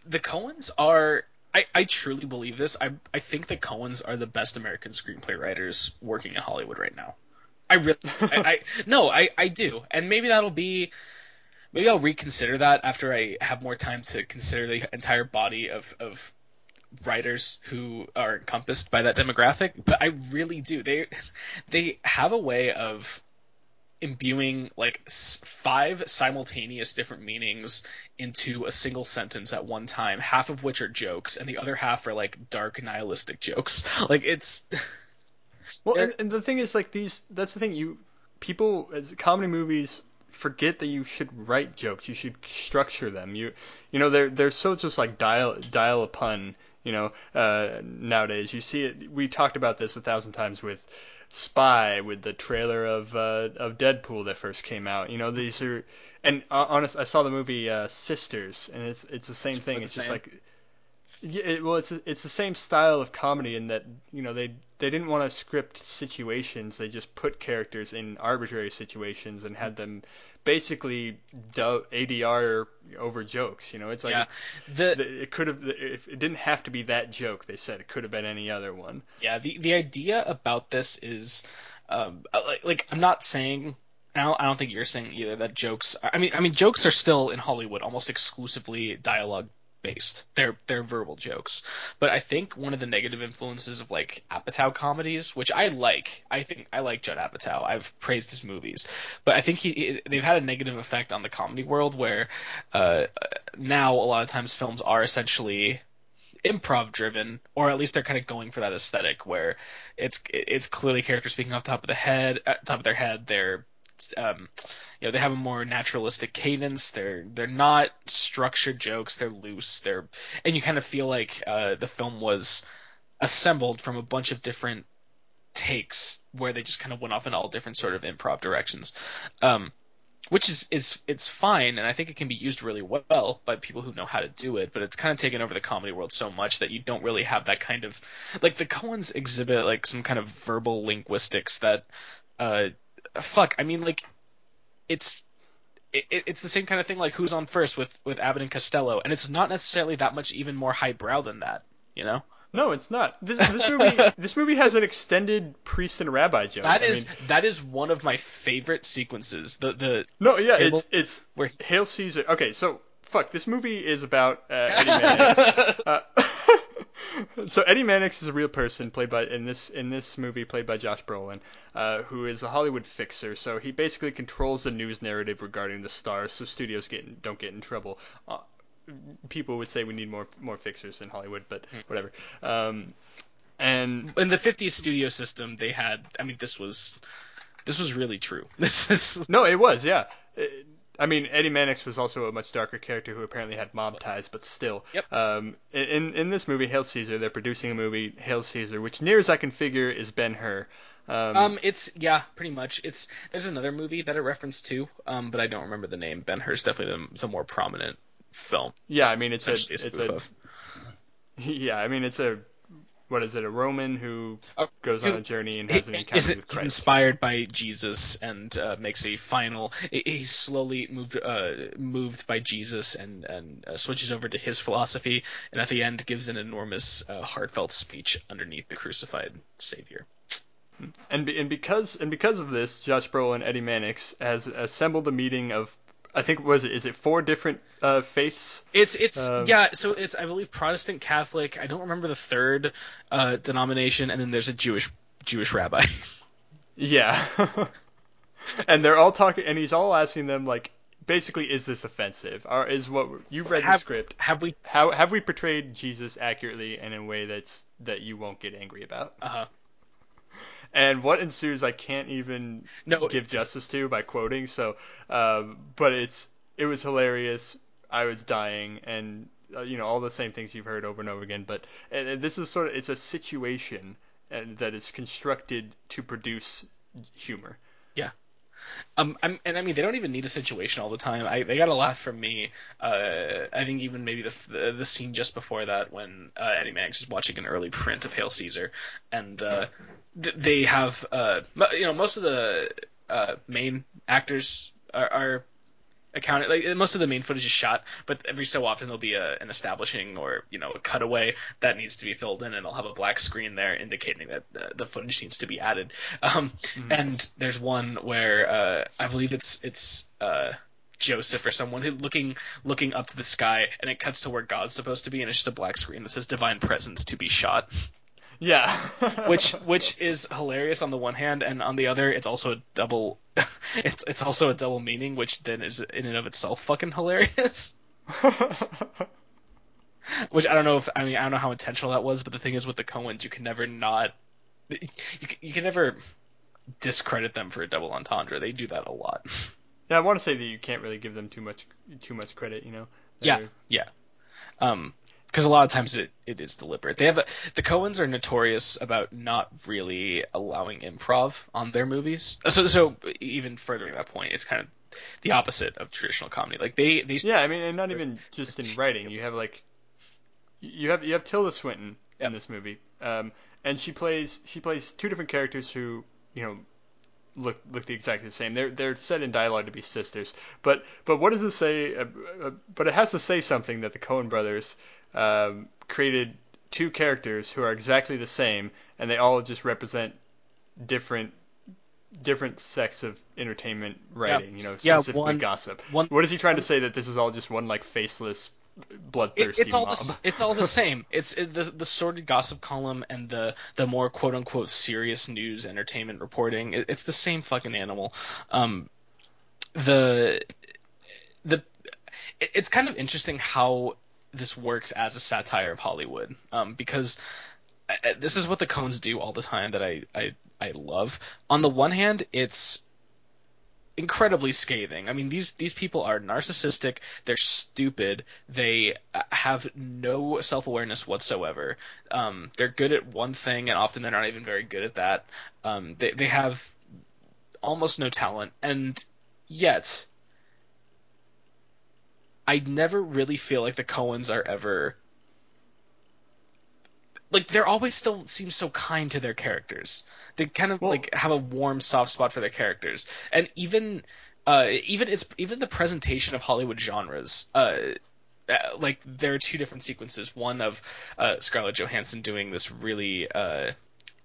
the Coens are I, I truly believe this. I I think the Coens are the best American screenplay writers working in Hollywood right now. I really I, I no, I, I do. And maybe that'll be maybe I'll reconsider that after I have more time to consider the entire body of, of writers who are encompassed by that demographic. But I really do. They they have a way of imbuing like five simultaneous different meanings into a single sentence at one time, half of which are jokes, and the other half are like dark nihilistic jokes. Like it's Well, and, and the thing is, like these, that's the thing. You people as comedy movies forget that you should write jokes. You should structure them. You, you know, they're they're so just like dial dial a pun. You know, uh, nowadays you see it. We talked about this a thousand times with Spy, with the trailer of uh, of Deadpool that first came out. You know, these are, and uh, honest, I saw the movie uh, Sisters, and it's it's the same It's thing. the It's just like yeah, it, well, it's it's the same style of comedy in that you know they they didn't want to script situations. They just put characters in arbitrary situations and had them basically ADR over jokes. You know, it's like yeah. it's, The it could have if it didn't have to be that joke. They said it could have been any other one. yeah the the idea about this is um like, like I'm not saying I don't, I don't think you're saying either that jokes I mean I mean jokes are still in Hollywood almost exclusively dialogue based. They're they're verbal jokes. But I think one of the negative influences of like Apatow comedies, which I like, I think I like Judd Apatow. I've praised his movies, but I think he they've had a negative effect on the comedy world where uh, now a lot of times films are essentially improv driven or at least they're kind of going for that aesthetic where it's it's clearly characters speaking off the top of the head at top of their head they're um, you know they have a more naturalistic cadence. They're they're not structured jokes. They're loose. They're and you kind of feel like uh, the film was assembled from a bunch of different takes where they just kind of went off in all different sort of improv directions. Um, which is is it's fine, and I think it can be used really well by people who know how to do it. But it's kind of taken over the comedy world so much that you don't really have that kind of like the Coens exhibit like some kind of verbal linguistics that uh fuck. I mean like it's it, it's the same kind of thing like who's on first with with Abbott and Costello, and it's not necessarily that much even more highbrow than that, you know. No, it's not. This, this movie this movie has an extended priest and rabbi joke. That I is mean, that is one of my favorite sequences. The the no, yeah, it's it's where- Hail Caesar. Okay, so fuck, this movie is about uh, Eddie uh, so Eddie Mannix is a real person played by in this in this movie played by Josh Brolin, uh, who is a Hollywood fixer. So he basically controls the news narrative regarding the stars, so studios get in, don't get in trouble. Uh, people would say we need more more fixers in Hollywood, but whatever. Um, and in the 50s studio system they had i mean this was this was really true this is No, it was, yeah. It- I mean, Eddie Mannix was also a much darker character who apparently had mob ties, but still. Yep. Um, in in this movie, Hail Caesar, they're producing a movie, Hail Caesar, which near as I can figure is Ben Hur. Um, um it's yeah pretty much it's there's another movie that it referenced too um but i don't remember the name ben hur's definitely the, the more prominent film yeah, I mean, it's a essentially a a yeah, I mean, it's a what is it? A Roman who goes on a journey and has an is encounter it- with he's Christ. inspired by Jesus and uh, makes a final. he- He's slowly moved uh, moved by Jesus and and uh, switches over to his philosophy, and at the end gives an enormous uh, heartfelt speech underneath the crucified Savior. And and because and because of this, Josh Brolin, Eddie Mannix has assembled a meeting of I think was it is it four different uh, faiths? It's it's Um, yeah. So it's I believe Protestant Catholic. I don't remember the third uh, denomination, and then there's a Jewish Jewish rabbi. Yeah. and they're all talking, and he's all asking them like, basically, is this offensive? Or is what you've read the script? Have we? How have we portrayed Jesus accurately and in a way that's that you won't get angry about? Uh huh. And what ensues, I can't even No, give justice to by quoting. So, um, but it's it was hilarious. I was dying, and uh, you know all the same things you've heard over and over again. But and, and this is sort of it's a situation and that is constructed to produce humor. Um, I'm, and I mean, they don't even need a situation all the time. I, they got a laugh from me. Uh, I think even maybe the, the the scene just before that when uh, Eddie Mannix is watching an early print of Hail Caesar, and uh, th- they have uh, you know most of the uh, main actors are, are accounted like most of the main footage is shot, but every so often there'll be a, an establishing or you know a cutaway that needs to be filled in, and they'll have a black screen there indicating that the, the footage needs to be added. Um, And there's one where uh, I believe it's it's uh, Joseph or someone who looking looking up to the sky, and it cuts to where God's supposed to be, and it's just a black screen that says "Divine Presence to be shot," Yeah. which which is hilarious on the one hand, and on the other, it's also a double. It's it's also a double meaning, which then is in and of itself fucking hilarious. Which I don't know if I mean I don't know how intentional that was, but the thing is with the Coens, you can never not you can, you can never discredit them for a double entendre. They do that a lot. yeah, I want to say that you can't really give them too much too much credit. You know. Yeah, They're- yeah. Um, because a lot of times it, it is deliberate. They have a, the Coens are notorious about not really allowing improv on their movies. So so even furthering that point, it's kind of the opposite of traditional comedy. Like they they Yeah, I mean, and not even just in writing. You have like, you have you have Tilda Swinton Yep. in this movie, um, and she plays she plays two different characters who you know look look the exactly the same. They're they're set in dialogue to be sisters, but but what does it say? Uh, uh, but it has to say something that the Coen brothers um, created two characters who are exactly the same, and they all just represent different different sects of entertainment writing. You know, Yeah, specifically one- gossip. one- What is he trying to say that this is all just one like faceless, It, bloodthirsty it's all mob? the, it's all the same. It's it, the the sordid gossip column and the the more quote unquote serious news entertainment reporting. It, it's the same fucking animal. Um, the the it's kind of interesting how this works as a satire of Hollywood. Um, because uh, uh, this is what the Coens do all the time that I I I love. On the one hand, it's incredibly scathing. I mean, these these people are narcissistic. They're stupid. They uh, have no self awareness whatsoever. Um, they're good at one thing, and often they're not even very good at that. Um, they they have almost no talent, and yet I never really feel like the Coens are ever like they're always still seem so kind to their characters. They kind of Well- like have a warm, soft spot for their characters, and even uh, even it's even the presentation of Hollywood genres. Uh, uh, like there are two different sequences. One of uh, Scarlett Johansson doing this really uh,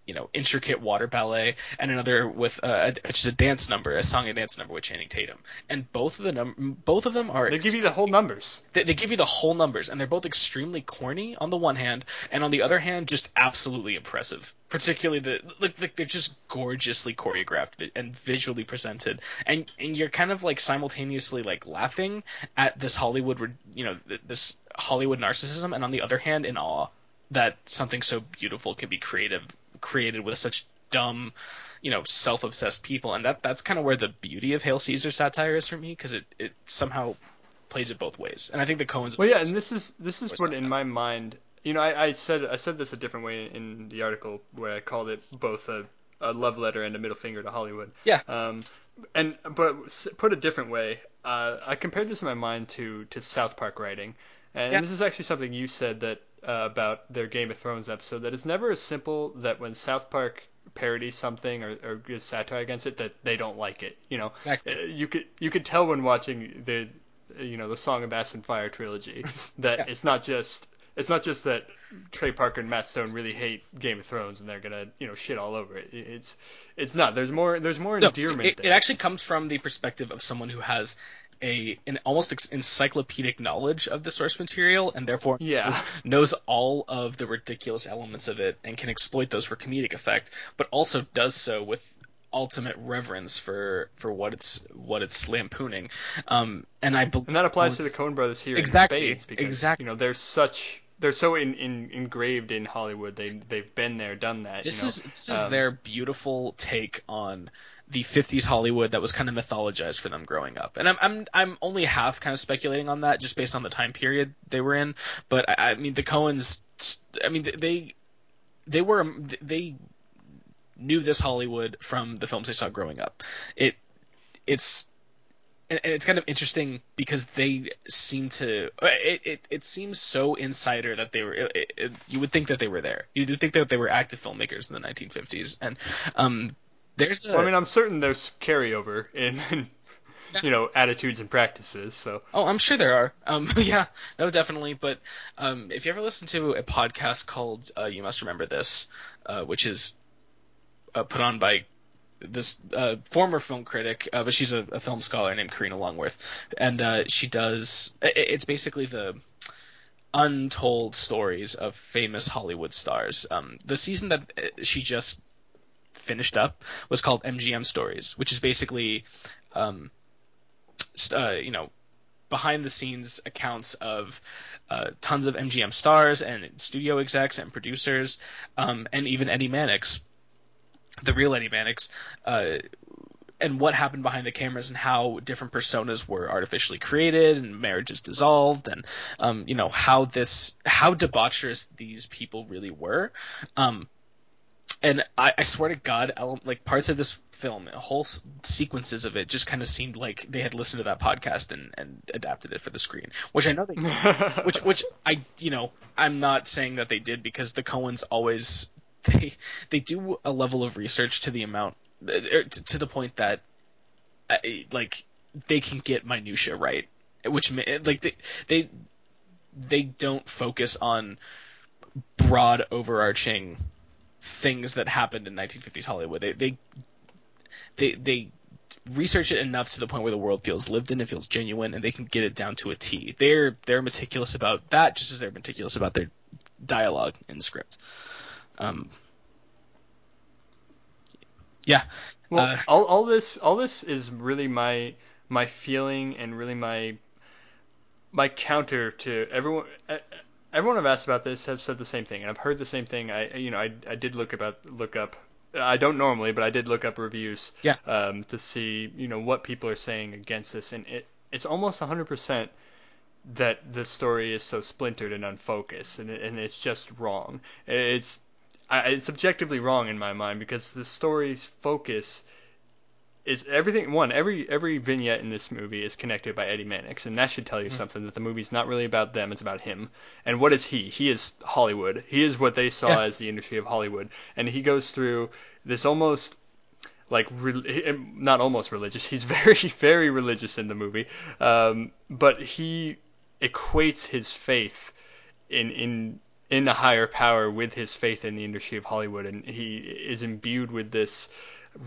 you know intricate water ballet, and another with uh, a, just a dance number, a song and dance number with Channing Tatum. And both of the num- both of them are They give you the whole numbers. they, they give you the whole numbers, and they're both extremely corny on the one hand, and on the other hand, just absolutely impressive. Particularly the like, like they're just gorgeously choreographed and visually presented, and and you're kind of like simultaneously like laughing at this Hollywood, you know, this Hollywood narcissism, and on the other hand, in awe that something so beautiful can be creative created with such dumb you know self-obsessed people and that that's kind of where the beauty of hail caesar satire is for me because it, it somehow plays it both ways and i think the coens Well, yeah, and this is this is what in my mind, you know, I, I said I said this a different way in the article where I called it both a, a love letter and a middle finger to Hollywood. Yeah. Um, and but put a different way, uh, I compared this in my mind to to South Park writing, and Yeah. this is actually something you said that uh, about their Game of Thrones episode that it's never as simple that when South Park parodies something or, or gives satire against it that they don't like it. You know, Exactly. Uh, you could you could tell when watching the you know the Song of Ice and Fire trilogy that Yeah. it's not just it's not just that Trey Parker and Matt Stone really hate Game of Thrones and they're gonna you know shit all over it. It- It's it's not. There's more there's more No, endearment it actually comes from the perspective of someone who has a an almost encyclopedic knowledge of the source material and therefore Yeah. knows, all of the ridiculous elements of it and can exploit those for comedic effect, but also does so with ultimate reverence for for what it's what it's lampooning. Um, and I believe and that applies to the Coen Brothers here Exactly, in spades because exactly. you know they're such they're so in, in, engraved in Hollywood. They they've been there, done that. This you know? is this is Um, their beautiful take on the 50s Hollywood that was kind of mythologized for them growing up. And I'm I'm I'm only half kind of speculating on that just based on the time period they were in, but I, I mean the Coens I mean they they were they knew this Hollywood from the films they saw growing up. It it's and, it's kind of interesting because they seem to it, it, it seems so insider that they were it, it, you would think that they were there you would think that they were active filmmakers in the 1950s and um there's a Well, I mean, I'm certain there's carryover in, in Yeah. you know attitudes and practices. So Oh, I'm sure there are. Um, yeah, no, definitely. But um, if you ever listen to a podcast called uh, "You Must Remember This," uh, which is uh, put on by this uh, former film critic, uh, but she's a, a film scholar named Karina Longworth, and uh, she does. i- It's basically the untold stories of famous Hollywood stars. Um, the season that uh, she just finished up was called MGM Stories, which is basically, um, uh, you know, behind the scenes accounts of uh, tons of MGM stars and studio execs and producers, um, and even Eddie Mannix, the real Eddie Mannix, uh, and what happened behind the cameras and how different personas were artificially created and marriages dissolved and um, you know how this how debaucherous these people really were. Um, and I, I swear to God, like parts of this film, whole s- sequences of it, just kind of seemed like they had listened to that podcast and, and adapted it for the screen. Which I know they, which which I you know I'm not saying that they did because the Coens always they they do a level of research to the amount er, to to the point that like they can get minutia right, which like they they they don't focus on broad overarching things that happened in 1950s Hollywood. They they they they research it enough to the point where the world feels lived in and feels genuine, and they can get it down to a T. They're they're meticulous about that, just as they're meticulous about their dialogue and script. Um, yeah, Well, Uh, all, all this all this is really my my feeling and really my my counter to everyone. Everyone I've asked about this has said the same thing, and I've heard the same thing. I you know I, I did look about look up. I don't normally, but I did look up reviews Yeah. um, to see you know what people are saying against this, and it it's almost 100% that the story is so splintered and unfocused, and it, and it's just wrong. It's I, it's objectively wrong in my mind because the story's focus is everything one every every vignette in this movie is connected by Eddie Mannix, and that should tell you Mm-hmm. something that the movie's not really about them; it's about him. And what is he? He is Hollywood. He is what they saw Yeah. as the industry of Hollywood, and he goes through this almost like re- not almost religious. He's very very religious in the movie, um, but he equates his faith in in in a higher power with his faith in the industry of Hollywood, and he is imbued with this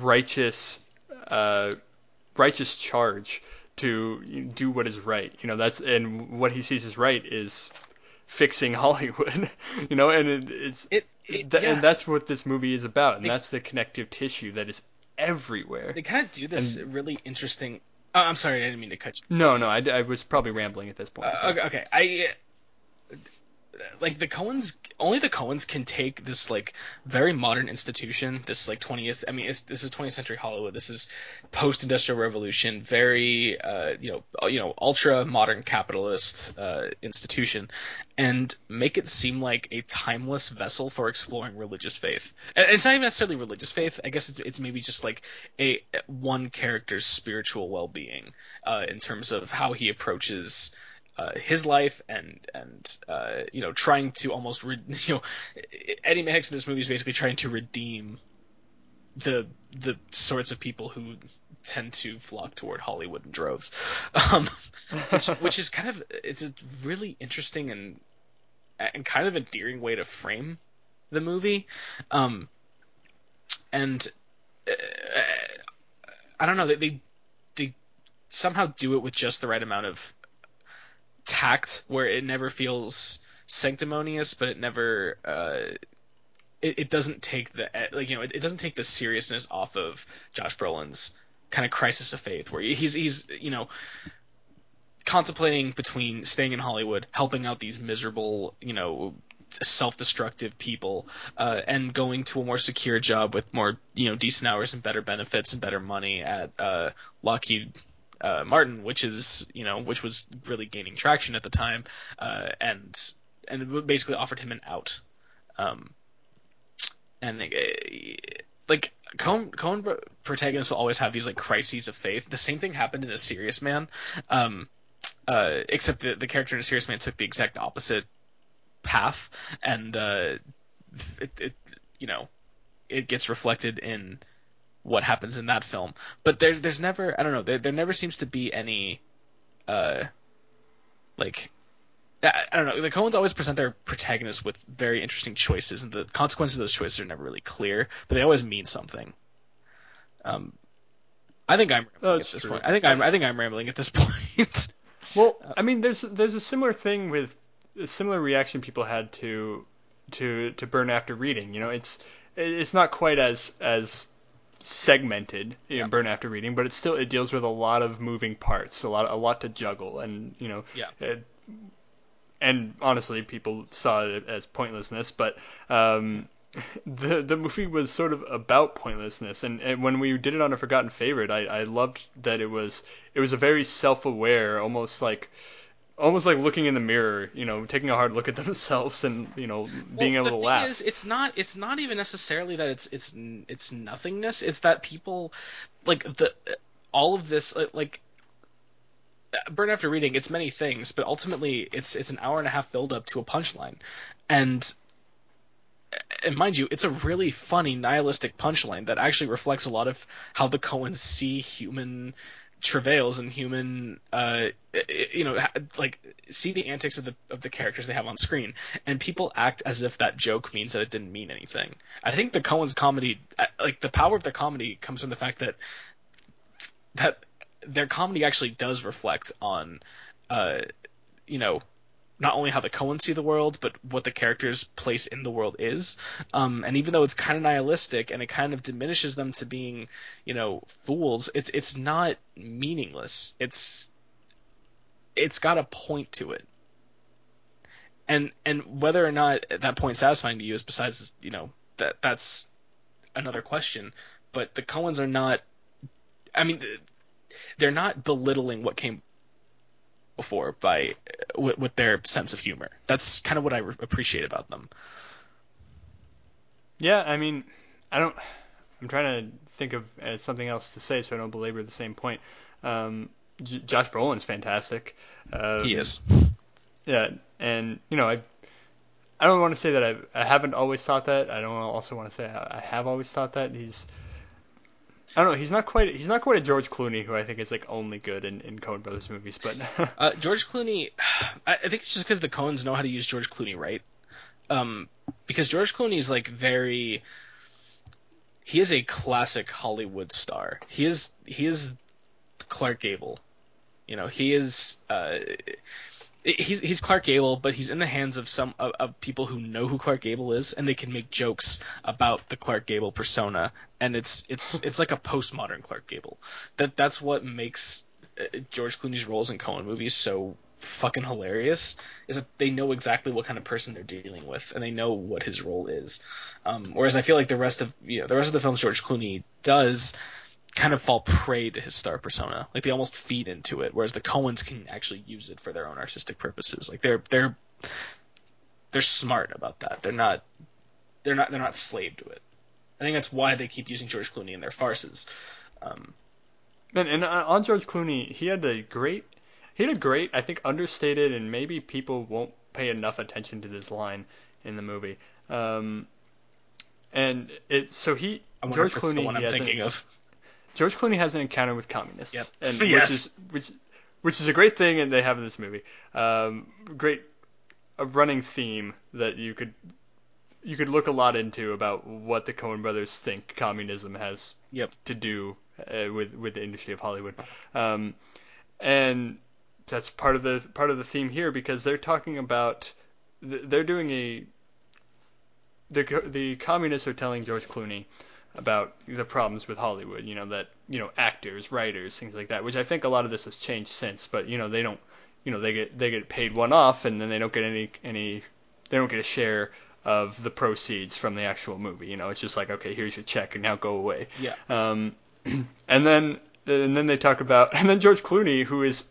righteous uh, righteous charge to do what is right. You know, that's and what he sees as right is fixing Hollywood. you know, and it, it's It, it th- yeah. and that's what this movie is about, and They- that's the connective tissue that is everywhere. they kind of do this really interesting. Oh, I'm sorry, I didn't mean to cut you. No, no, I, I was probably rambling at this point. so- Uh, okay, okay, I like the Coens. Only the Coens can take this like very modern institution, this like 20th. I mean, this is 20th century Hollywood. This is post-industrial revolution, very uh, you know you know ultra modern capitalist uh, institution, and make it seem like a timeless vessel for exploring religious faith. And it's not even necessarily religious faith. I guess it's, it's maybe just like a one character's spiritual well-being uh, in terms of how he approaches uh, his life and and uh, you know trying to almost re- you know Eddie Mannix in this movie is basically trying to redeem the the sorts of people who tend to flock toward Hollywood in droves, um, which, which is kind of it's a really interesting and and kind of endearing way to frame the movie, um, and uh, I don't know they, they they somehow do it with just the right amount of tact where it never feels sanctimonious, but it never uh, it, it doesn't take the like you know it, it doesn't take the seriousness off of Josh Brolin's kind of crisis of faith where he's he's you know contemplating between staying in Hollywood, helping out these miserable you know self-destructive people uh, and going to a more secure job with more you know decent hours and better benefits and better money at uh, Lockheed uh, Martin, which is you know which was really gaining traction at the time, uh, and and basically offered him an out. Um, and uh, like Coen, protagonists will always have these like crises of faith. The same thing happened in A Serious Man, um, uh, except the the character in A Serious Man took the exact opposite path, and uh, it, it you know it gets reflected in what happens in that film. But there, there's never, I don't know, there, there never seems to be any, uh, like, I, I don't know. The Coens always present their protagonists with very interesting choices, and the consequences of those choices are never really clear, but they always mean something. Um, I think I'm rambling That's at this true. point. I think I'm, I think I'm rambling at this point. Well, I mean, there's there's a similar thing with a similar reaction people had to to to Burn After Reading. You know, it's it's not quite as as segmented in Yeah. Burn After Reading, but it still it deals with a lot of moving parts, a lot a lot to juggle, and you know, Yeah. it- and honestly, people saw it as pointlessness, but. Um, the the movie was sort of about pointlessness, and, and when we did it on a forgotten favorite, I, I loved that it was it was a very self aware, almost like almost like looking in the mirror, you know, taking a hard look at themselves and you know being Well, able the to thing laugh. Is, it's not. It's not even necessarily that it's it's it's nothingness. It's that people like the all of this like. Burn after reading, it's many things, but ultimately it's it's an hour and a half build up to a punchline, and and mind you, it's a really funny nihilistic punchline that actually reflects a lot of how the Coens see human travails and human, uh, you know, like see the antics of the of the characters they have on screen, and people act as if that joke means that it didn't mean anything. I think the Coens comedy, uh, like the power of the comedy, comes from the fact that that their comedy actually does reflect on, uh, you know, not only how the Coens see the world, but what the character's place in the world is. Um, and even though it's kind of nihilistic and it kind of diminishes them to being, you know, fools, it's it's not meaningless. It's it's got a point to it. And and whether or not that point satisfying to you is besides you know that that's another question. But the Coens are not. I mean, they're not belittling what came before by with, with their sense of humor. That's kind of what I re- appreciate about them. Yeah, I mean, I don't. I'm trying to think of uh, something else to say so I don't belabor the same point. Um, J- Josh Brolin's fantastic. Um, he is. Yeah, and you know I. I don't want to say that I, I haven't always thought that. I don't also want to say I, I have always thought that. He's I don't know. He's not quite. He's not quite a George Clooney, who I think is like only good in, in Coen Brothers movies. But Uh, George Clooney, I, think it's just because the Coens know how to use George Clooney right. Um, because George Clooney is like very. He is a classic Hollywood star. He is he is Clark Gable. You know, he is. Uh, he's he's Clark Gable, but he's in the hands of some of, of people who know who Clark Gable is, and they can make jokes about the Clark Gable persona, and it's it's it's like a postmodern Clark Gable. That that's what makes uh, George Clooney's roles in Coen movies so fucking hilarious. Is that they know exactly what kind of person they're dealing with, and they know what his role is. Um, whereas I feel like the rest of you know the rest of the films George Clooney does kind of fall prey to his star persona. Like they almost feed into it, whereas the Coens can actually use it for their own artistic purposes. Like they're they're they're smart about that. They're not they're not they're not slave to it. I think that's why they keep using George Clooney in their farces. Um, and, and uh, on George Clooney, he had a great. He had a great, I think, understated, and maybe people won't pay enough attention to this line in the movie. Um, and it so he George Clooney the one I'm an- thinking of. George Clooney has an encounter with communists, Yep. and Yes. which is which which is a great thing, and they have in this movie. Um, great, a running theme that you could you could look a lot into about what the Coen Brothers think communism has Yep. to do uh, with with the industry of Hollywood, um, and that's part of the part of the theme here because they're talking about they're doing a the the communists are telling George Clooney about the problems with Hollywood. You know that you know actors, writers, things like that. Which I think a lot of this has changed since. But you know they don't. You know they get they get paid one off, and then they don't get any any. They don't get a share of the proceeds from the actual movie. You know it's just like okay, here's your check, and now go away. Yeah. Um, and then and then they talk about and then George Clooney, who is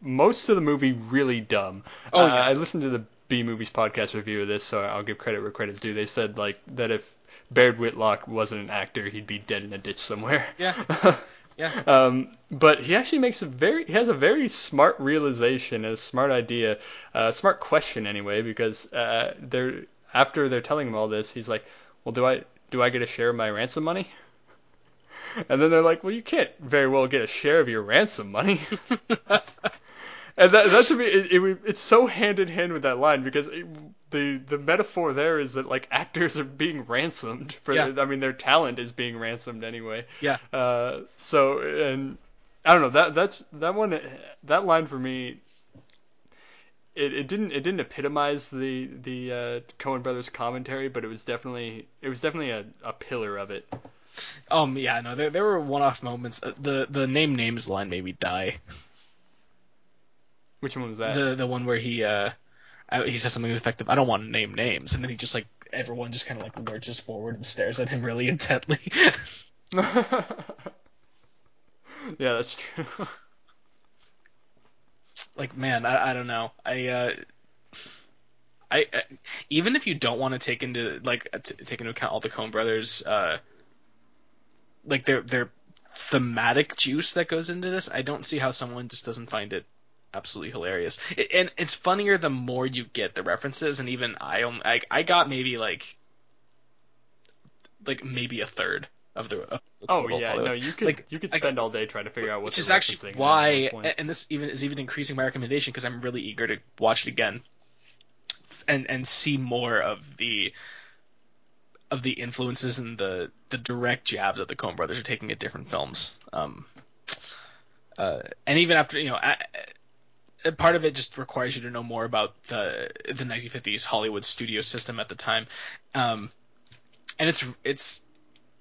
most of the movie really dumb. Oh, Uh, yeah. I listened to the B Movies podcast review of this, so I'll give credit where credit's due. They said like that if Baird Whitlock wasn't an actor, he'd be dead in a ditch somewhere. Yeah. Yeah. Um, but he actually makes a very he has a very smart realization, a smart idea, a smart question anyway, because uh, they're after they're telling him all this, he's like, well, do I do I get a share of my ransom money? And then they're like, well, you can't very well get a share of your ransom money. and that, that to me, it, it, it's so hand in hand with that line because it, the the metaphor there is that like actors are being ransomed for. Yeah. I mean, their talent is being ransomed anyway. Yeah. Uh, so and I don't know that that's that one that line for me. It, it didn't it didn't epitomize the the uh, Coen Brothers commentary, but it was definitely it was definitely a, a pillar of it. Um. Yeah. No. There there were one-off moments. Uh, The the name names line made me die. Which one was that? The the one where he uh he says something effective. I don't want to name names, and then he just like everyone just kind of like lurches forward and stares at him really intently. yeah, that's true. like man, I, I don't know. I uh I, I even if you don't want to take into like t- take into account all the Coen brothers uh like their their thematic juice that goes into this, I don't see how someone just doesn't find it absolutely hilarious. It, and it's funnier the more you get the references and even I only I, I got maybe like like maybe a third of the, of the Oh yeah, no, you could Like, you could I- spend all day trying to figure out what which is actually why, at one point. and this even is even increasing my recommendation because I'm really eager to watch it again, and and see more of the of the influences and the the direct jabs that the Coen Brothers are taking at different films. Um, uh, and even after you know, part of it just requires you to know more about the the 1950s Hollywood studio system at the time, um, and it's it's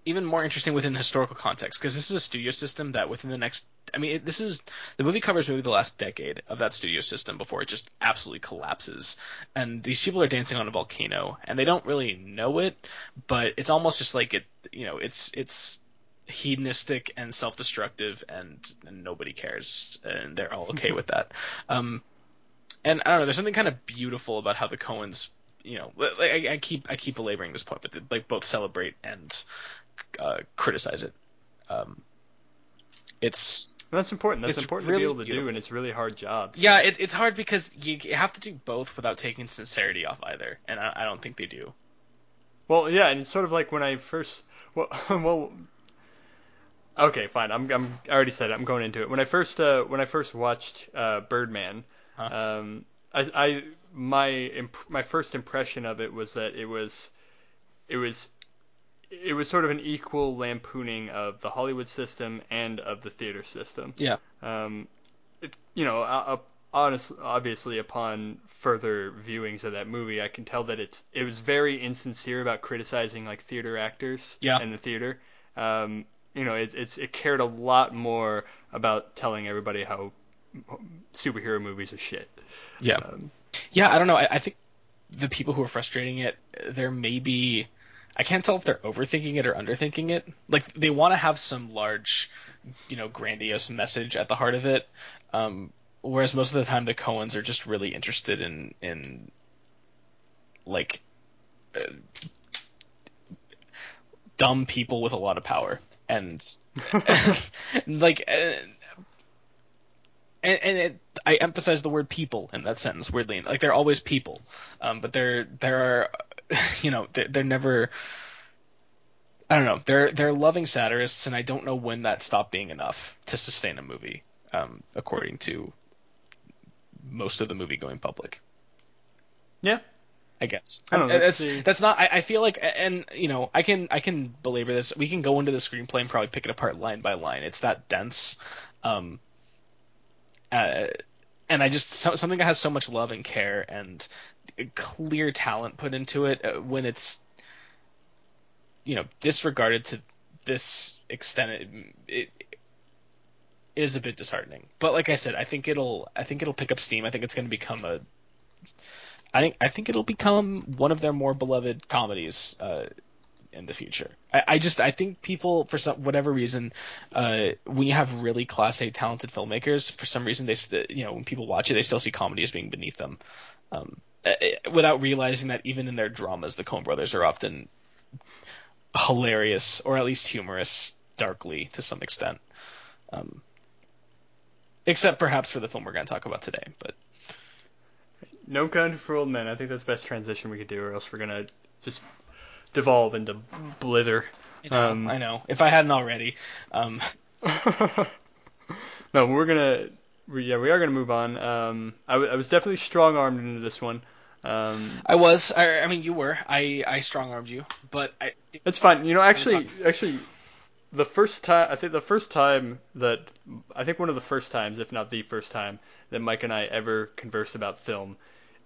even more interesting within historical context because this is a studio system that within the next I mean it, this is the movie covers maybe the last decade of that studio system before it just absolutely collapses. And these people are dancing on a volcano and they don't really know it but it's almost just like it you know it's it's hedonistic and self-destructive and, and nobody cares and they're all okay with that um and I don't know there's something kind of beautiful about how the Coens you know like I, I keep I keep belaboring this point but they, like both celebrate and uh, criticize it. Um, it's That's important. That's important really to be able to beautiful. do, and it's really hard job. yeah, it, it's hard because you, you have to do both without taking sincerity off either, and I, I don't think they do. Well, yeah, and it's sort of like when I first. Well, well. Okay, fine. I'm, I'm. I already said it. I'm going into it. When I first. Uh, when I first watched uh, Birdman, Huh. um, I, I my imp- my first impression of it was that it was, it was, it was sort of an equal lampooning of the Hollywood system and of the theater system. Yeah. Um, it, you know, uh, honest, obviously, upon further viewings of that movie, I can tell that it's it was very insincere about criticizing like theater actors Yeah. and the theater. Um, you know, it's it's it cared a lot more about telling everybody how superhero movies are shit. Yeah. Um, Yeah, I don't know. I, I think the people who are frustrating it, there may be. I can't tell if they're overthinking it or underthinking it. Like they want to have some large, you know, grandiose message at the heart of it, um, whereas most of the time the Coens are just really interested in in like uh, dumb people with a lot of power and like. Uh, and, and it, I emphasize the word people in that sentence weirdly. Like they're always people, um, but they're there are, you know, they're, they're never. I don't know. They're they're loving satirists, and I don't know when that stopped being enough to sustain a movie, um, according to most of the movie going public. yeah, I guess. I don't know, that's that's that's not. I, I feel like, and you know, I can I can belabor this. We can go into the screenplay and probably pick it apart line by line. It's that dense, um, uh, and I just so, something that has so much love and care and clear talent put into it uh, when it's you know disregarded to this extent. It, it is a bit disheartening. But like I said, I think it'll I think it'll pick up steam. I think it's going to become a I think I think it'll become one of their more beloved comedies uh, in the future. I, I just I think people for some whatever reason, uh, when you have really class A talented filmmakers, for some reason they you know when people watch it they still see comedy as being beneath them, um, uh, without realizing that even in their dramas the Coen Brothers are often hilarious or at least humorous darkly to some extent. Um, except perhaps for the film we're going to talk about today, but no country for old men. I think that's the best transition we could do, or else we're gonna just devolve into blither. you know, Um, I know if I hadn't already. Um, no, we're gonna. We, yeah, we are gonna move on. Um, I, w- I was definitely strong armed into this one. Um, I was. I, I mean, you were. I I strong armed you, but I. it's fine. You know, actually, actually, the first time I think the first time that I think one of the first times, if not the first time, that Mike and I ever conversed about film,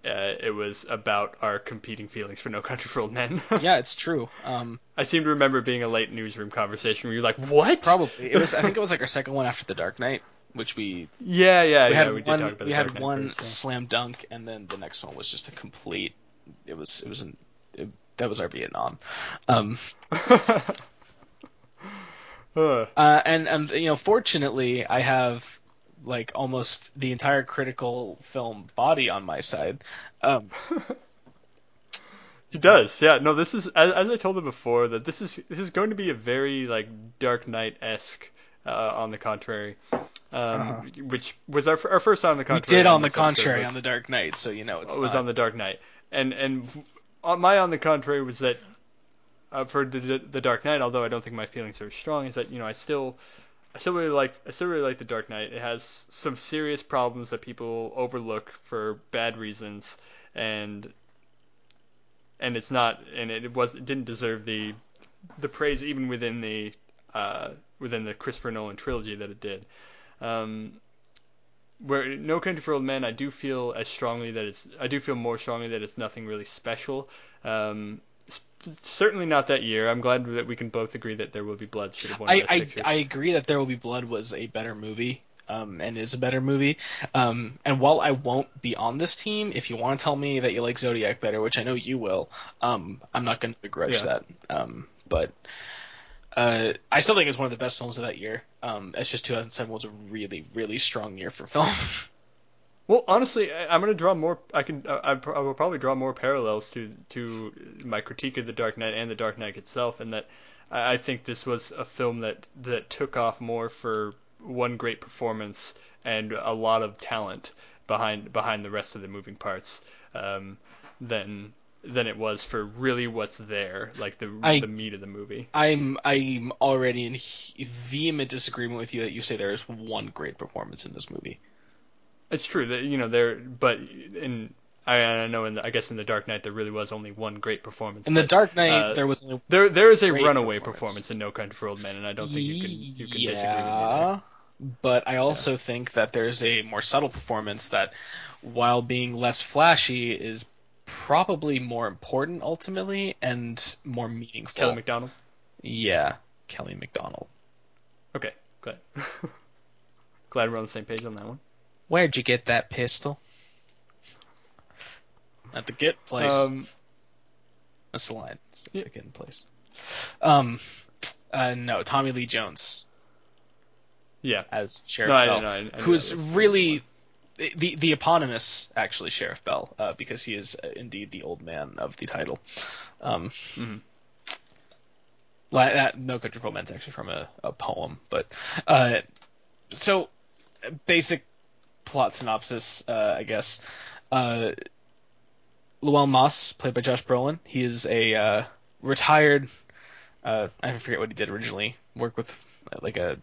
uh, it was about our competing feelings for No Country for Old Men. Yeah, it's true. Um, I seem to remember being a late newsroom conversation where you're like, "What?" probably it was. I think it was like our second one after the Dark Knight, which we Yeah, yeah, we yeah. had we did one. talk about we had one first, slam dunk, and then the next one was just a complete. It was. It was an. It, that was our Vietnam. Um, Uh, and and you know, fortunately, I have like almost the entire critical film body on my side. Um, He does, yeah. No, this is as, as I told him before that this is this is going to be a very like Dark Knight esque. Uh, on the contrary, um, which was our our first time on the Uh-huh. we contrary. did on the contrary was- on the Dark Knight, so you know it's it was not- on the Dark Knight, and and on my on the contrary was that uh, for the the Dark Knight, although I don't think my feelings are strong, is that you know I still I still really like I still really like the Dark Knight. It has some serious problems that people overlook for bad reasons, and and it's not and it was it didn't deserve the the praise even within the uh, within the Christopher Nolan trilogy that it did. Um, where No Country for Old Men, I do feel as strongly that it's I do feel more strongly that it's nothing really special. Um, certainly not that year. I'm glad that we can both agree that There Will Be Blood should have won I, I I agree that There Will Be Blood was a better movie. Um, and is a better movie. Um, and while I won't be on this team, if you want to tell me that you like Zodiac better, which I know you will, um, I'm not going to begrudge Yeah. that. Um, but uh, I still think it's one of the best films of that year. Um, it's just 2007 was a really, really strong year for film. Well, honestly, I, I'm going to draw more. I can. I, I will probably draw more parallels to to my critique of the Dark Knight and the Dark Knight itself, in that I, I think this was a film that that took off more for one great performance and a lot of talent behind behind the rest of the moving parts um, than than it was for really what's there, like the I- the meat of the movie. I'm I'm already in vehement disagreement with you that you say there is one great performance in this movie. It's true that you know there, but in I, I know in the, I guess in the Dark Knight there really was only one great performance. In the Dark Knight, uh, there was only there there is a runaway performance. performance. in No Country for Old Men, and I don't think you can you can yeah, disagree with me there. but I also think that there's a more subtle performance that, while being less flashy, is probably more important ultimately and more meaningful. Kelly McDonald. yeah, Kelly McDonald. Okay, good. glad we're on the same page on that one. Where'd you get that pistol? At the Git place. Um, That's the line. It's Yeah. the Git place. Um, uh, no, Tommy Lee Jones yeah. as Sheriff No, I, Bell, no, I, I who is really the the eponymous actually Sheriff Bell, uh, because he is uh, indeed the old man of the title. Um, Mhm. li- that No Country for Old Men's actually from a, a poem, but uh, so basic plot synopsis, uh, I guess. Uh, Moss, played by Josh Brolin, he is a uh, retired. Uh, I forget what he did originally. Worked with uh, like a.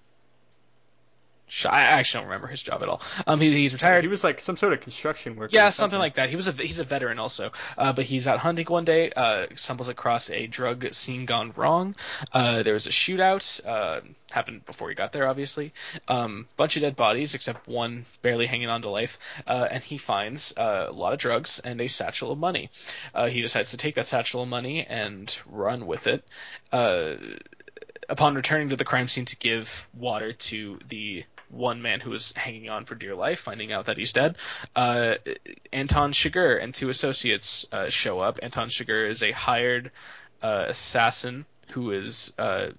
I actually don't remember his job at all. Um, he, he's retired. He was like some sort of construction worker. Yeah, or something like that. He was a he's a veteran also, uh, but he's out hunting one day. Uh, stumbles across a drug scene gone wrong. Uh, there was a shootout. Uh, happened before he got there, obviously. Um, bunch of dead bodies, except one barely hanging on to life. Uh, and he finds uh, a lot of drugs and a satchel of money. Uh, he decides to take that satchel of money and run with it. Uh, upon returning to the crime scene to give water to the one man who was hanging on for dear life, finding out that he's dead, uh, Anton Chigurh and two associates uh, show up. Anton Chigurh is a hired uh, assassin who is uh,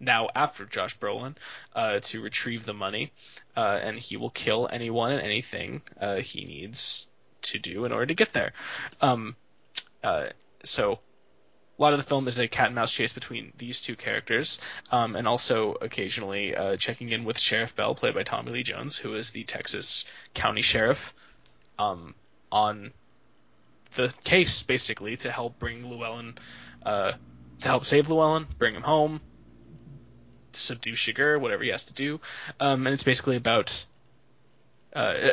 now after Josh Brolin uh, to retrieve the money, uh, and he will kill anyone and anything he needs to do in order to get there. Um, so a lot of the film is a cat and mouse chase between these two characters, um, and also occasionally uh, checking in with Sheriff Bell, played by Tommy Lee Jones, who is the Texas County Sheriff, um, on the case basically to help bring Llewelyn, uh, to help save Llewelyn, bring him home, subdue Chigurh, whatever he has to do, um, and it's basically about. Uh,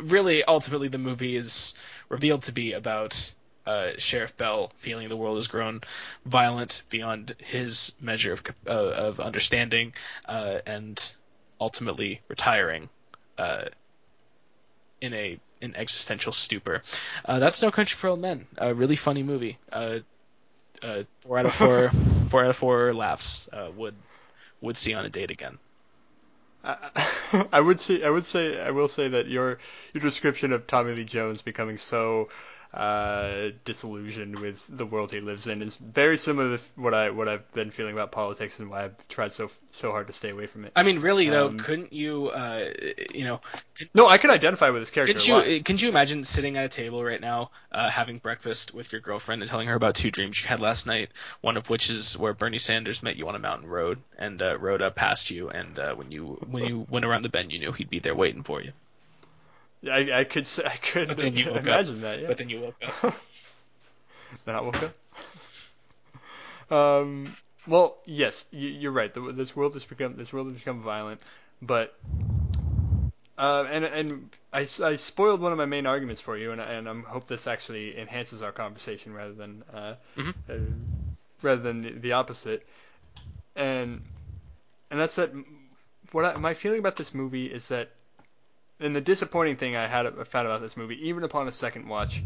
really, ultimately, the movie is revealed to be about uh, Sheriff Bell feeling the world has grown violent beyond his measure of uh, of understanding, uh, and ultimately retiring uh, in a an existential stupor. Uh, that's No Country for Old Men. A really funny movie. Uh, uh, four out of four, four out of four laughs. Uh, would would see on a date again. I, I would say I would say I will say that your your description of Tommy Lee Jones becoming so uh, disillusioned with the world he lives in is very similar to what I what I've been feeling about politics and why I've tried so so hard to stay away from it. I mean, really though, Um, couldn't you, uh, you know, No, I can identify with this character. Couldn't you lot. couldn't you imagine sitting at a table right now, uh, having breakfast with your girlfriend and telling her about two dreams you had last night? One of which is where Bernie Sanders met you on a mountain road and uh, rode up past you, and uh, when you when you went around the bend, you knew he'd be there waiting for you. I, I could I could But then you woke up. imagine that. Yeah. But then you woke up. Then I woke up. Um. Well, yes, you, you're right. The, this world has become this world has become violent, but uh, and and I, I spoiled one of my main arguments for you, and I- and I hope this actually enhances our conversation rather than uh, Mhm. uh, rather than the, the opposite. And and that's that. What I, my feeling about this movie is that, and the disappointing thing I had I found about this movie, even upon a second watch,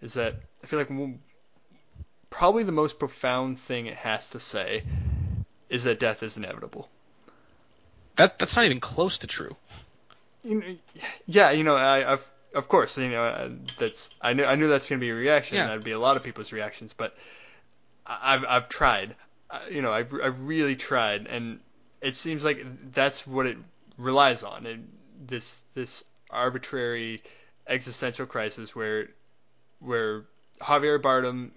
is that I feel like probably the most profound thing it has to say is that death is inevitable. That that's not even close to true. You know, yeah, you know, I, I've, of course, you know, uh, that's I knew I knew that's going to be a reaction. Yeah. That'd be a lot of people's reactions, but I- I've I've tried. You know, I've I've really tried, and it seems like that's what it relies on. It, this this arbitrary existential crisis where where Javier Bardem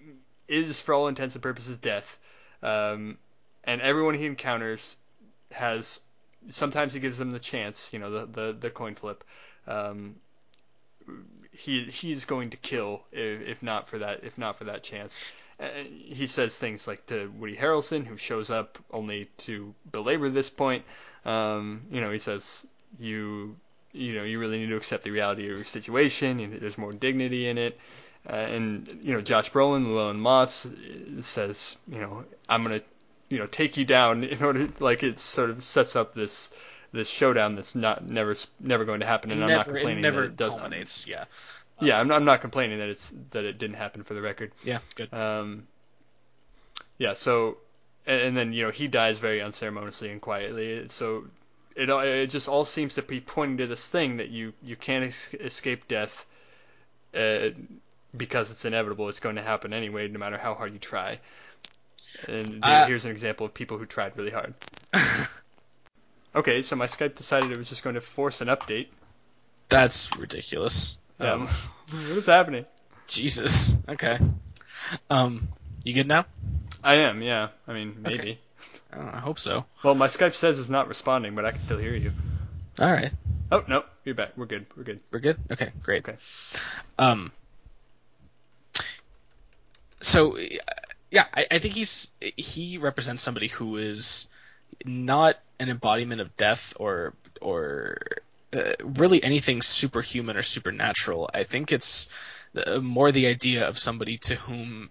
is, for all intents and purposes, death, um, and everyone he encounters has. Sometimes he gives them the chance, you know, the the, the coin flip. Um, he he's going to kill if, if not for that if not for that chance. Uh, he says things like to Woody Harrelson, who shows up only to belabor this point. Um, you know, he says you you know you really need to accept the reality of your situation. You there's more dignity in it. Uh, and you know, Josh Brolin, Llewelyn Moss says, you know, I'm gonna, you know, take you down in order, like it sort of sets up this this showdown that's not never never going to happen, and never, I'm not complaining it never that it does culminates. Yeah. Yeah, I'm not, I'm not complaining that it's that it didn't happen for the record. Yeah, good. Um, yeah, so and, and then you know he dies very unceremoniously and quietly. So it it just all seems to be pointing to this thing that you you can't es- escape death. Uh, because it's inevitable, it's going to happen anyway, no matter how hard you try. And Uh, here's an example of people who tried really hard. Okay, so my Skype decided it was just going to force an update. That's ridiculous. Um, Um, what is happening? Jesus. Okay. Um, you good now? I am, yeah. I mean, maybe. Okay. I, know, I hope so. Well, my Skype says it's not responding, but I can still hear you. All right. Oh no, you're back. We're good. We're good. We're good. Okay. Great. Okay. Um. So, yeah, I, I think he's he represents somebody who is not an embodiment of death or or uh, really anything superhuman or supernatural. I think it's uh, more the idea of somebody to whom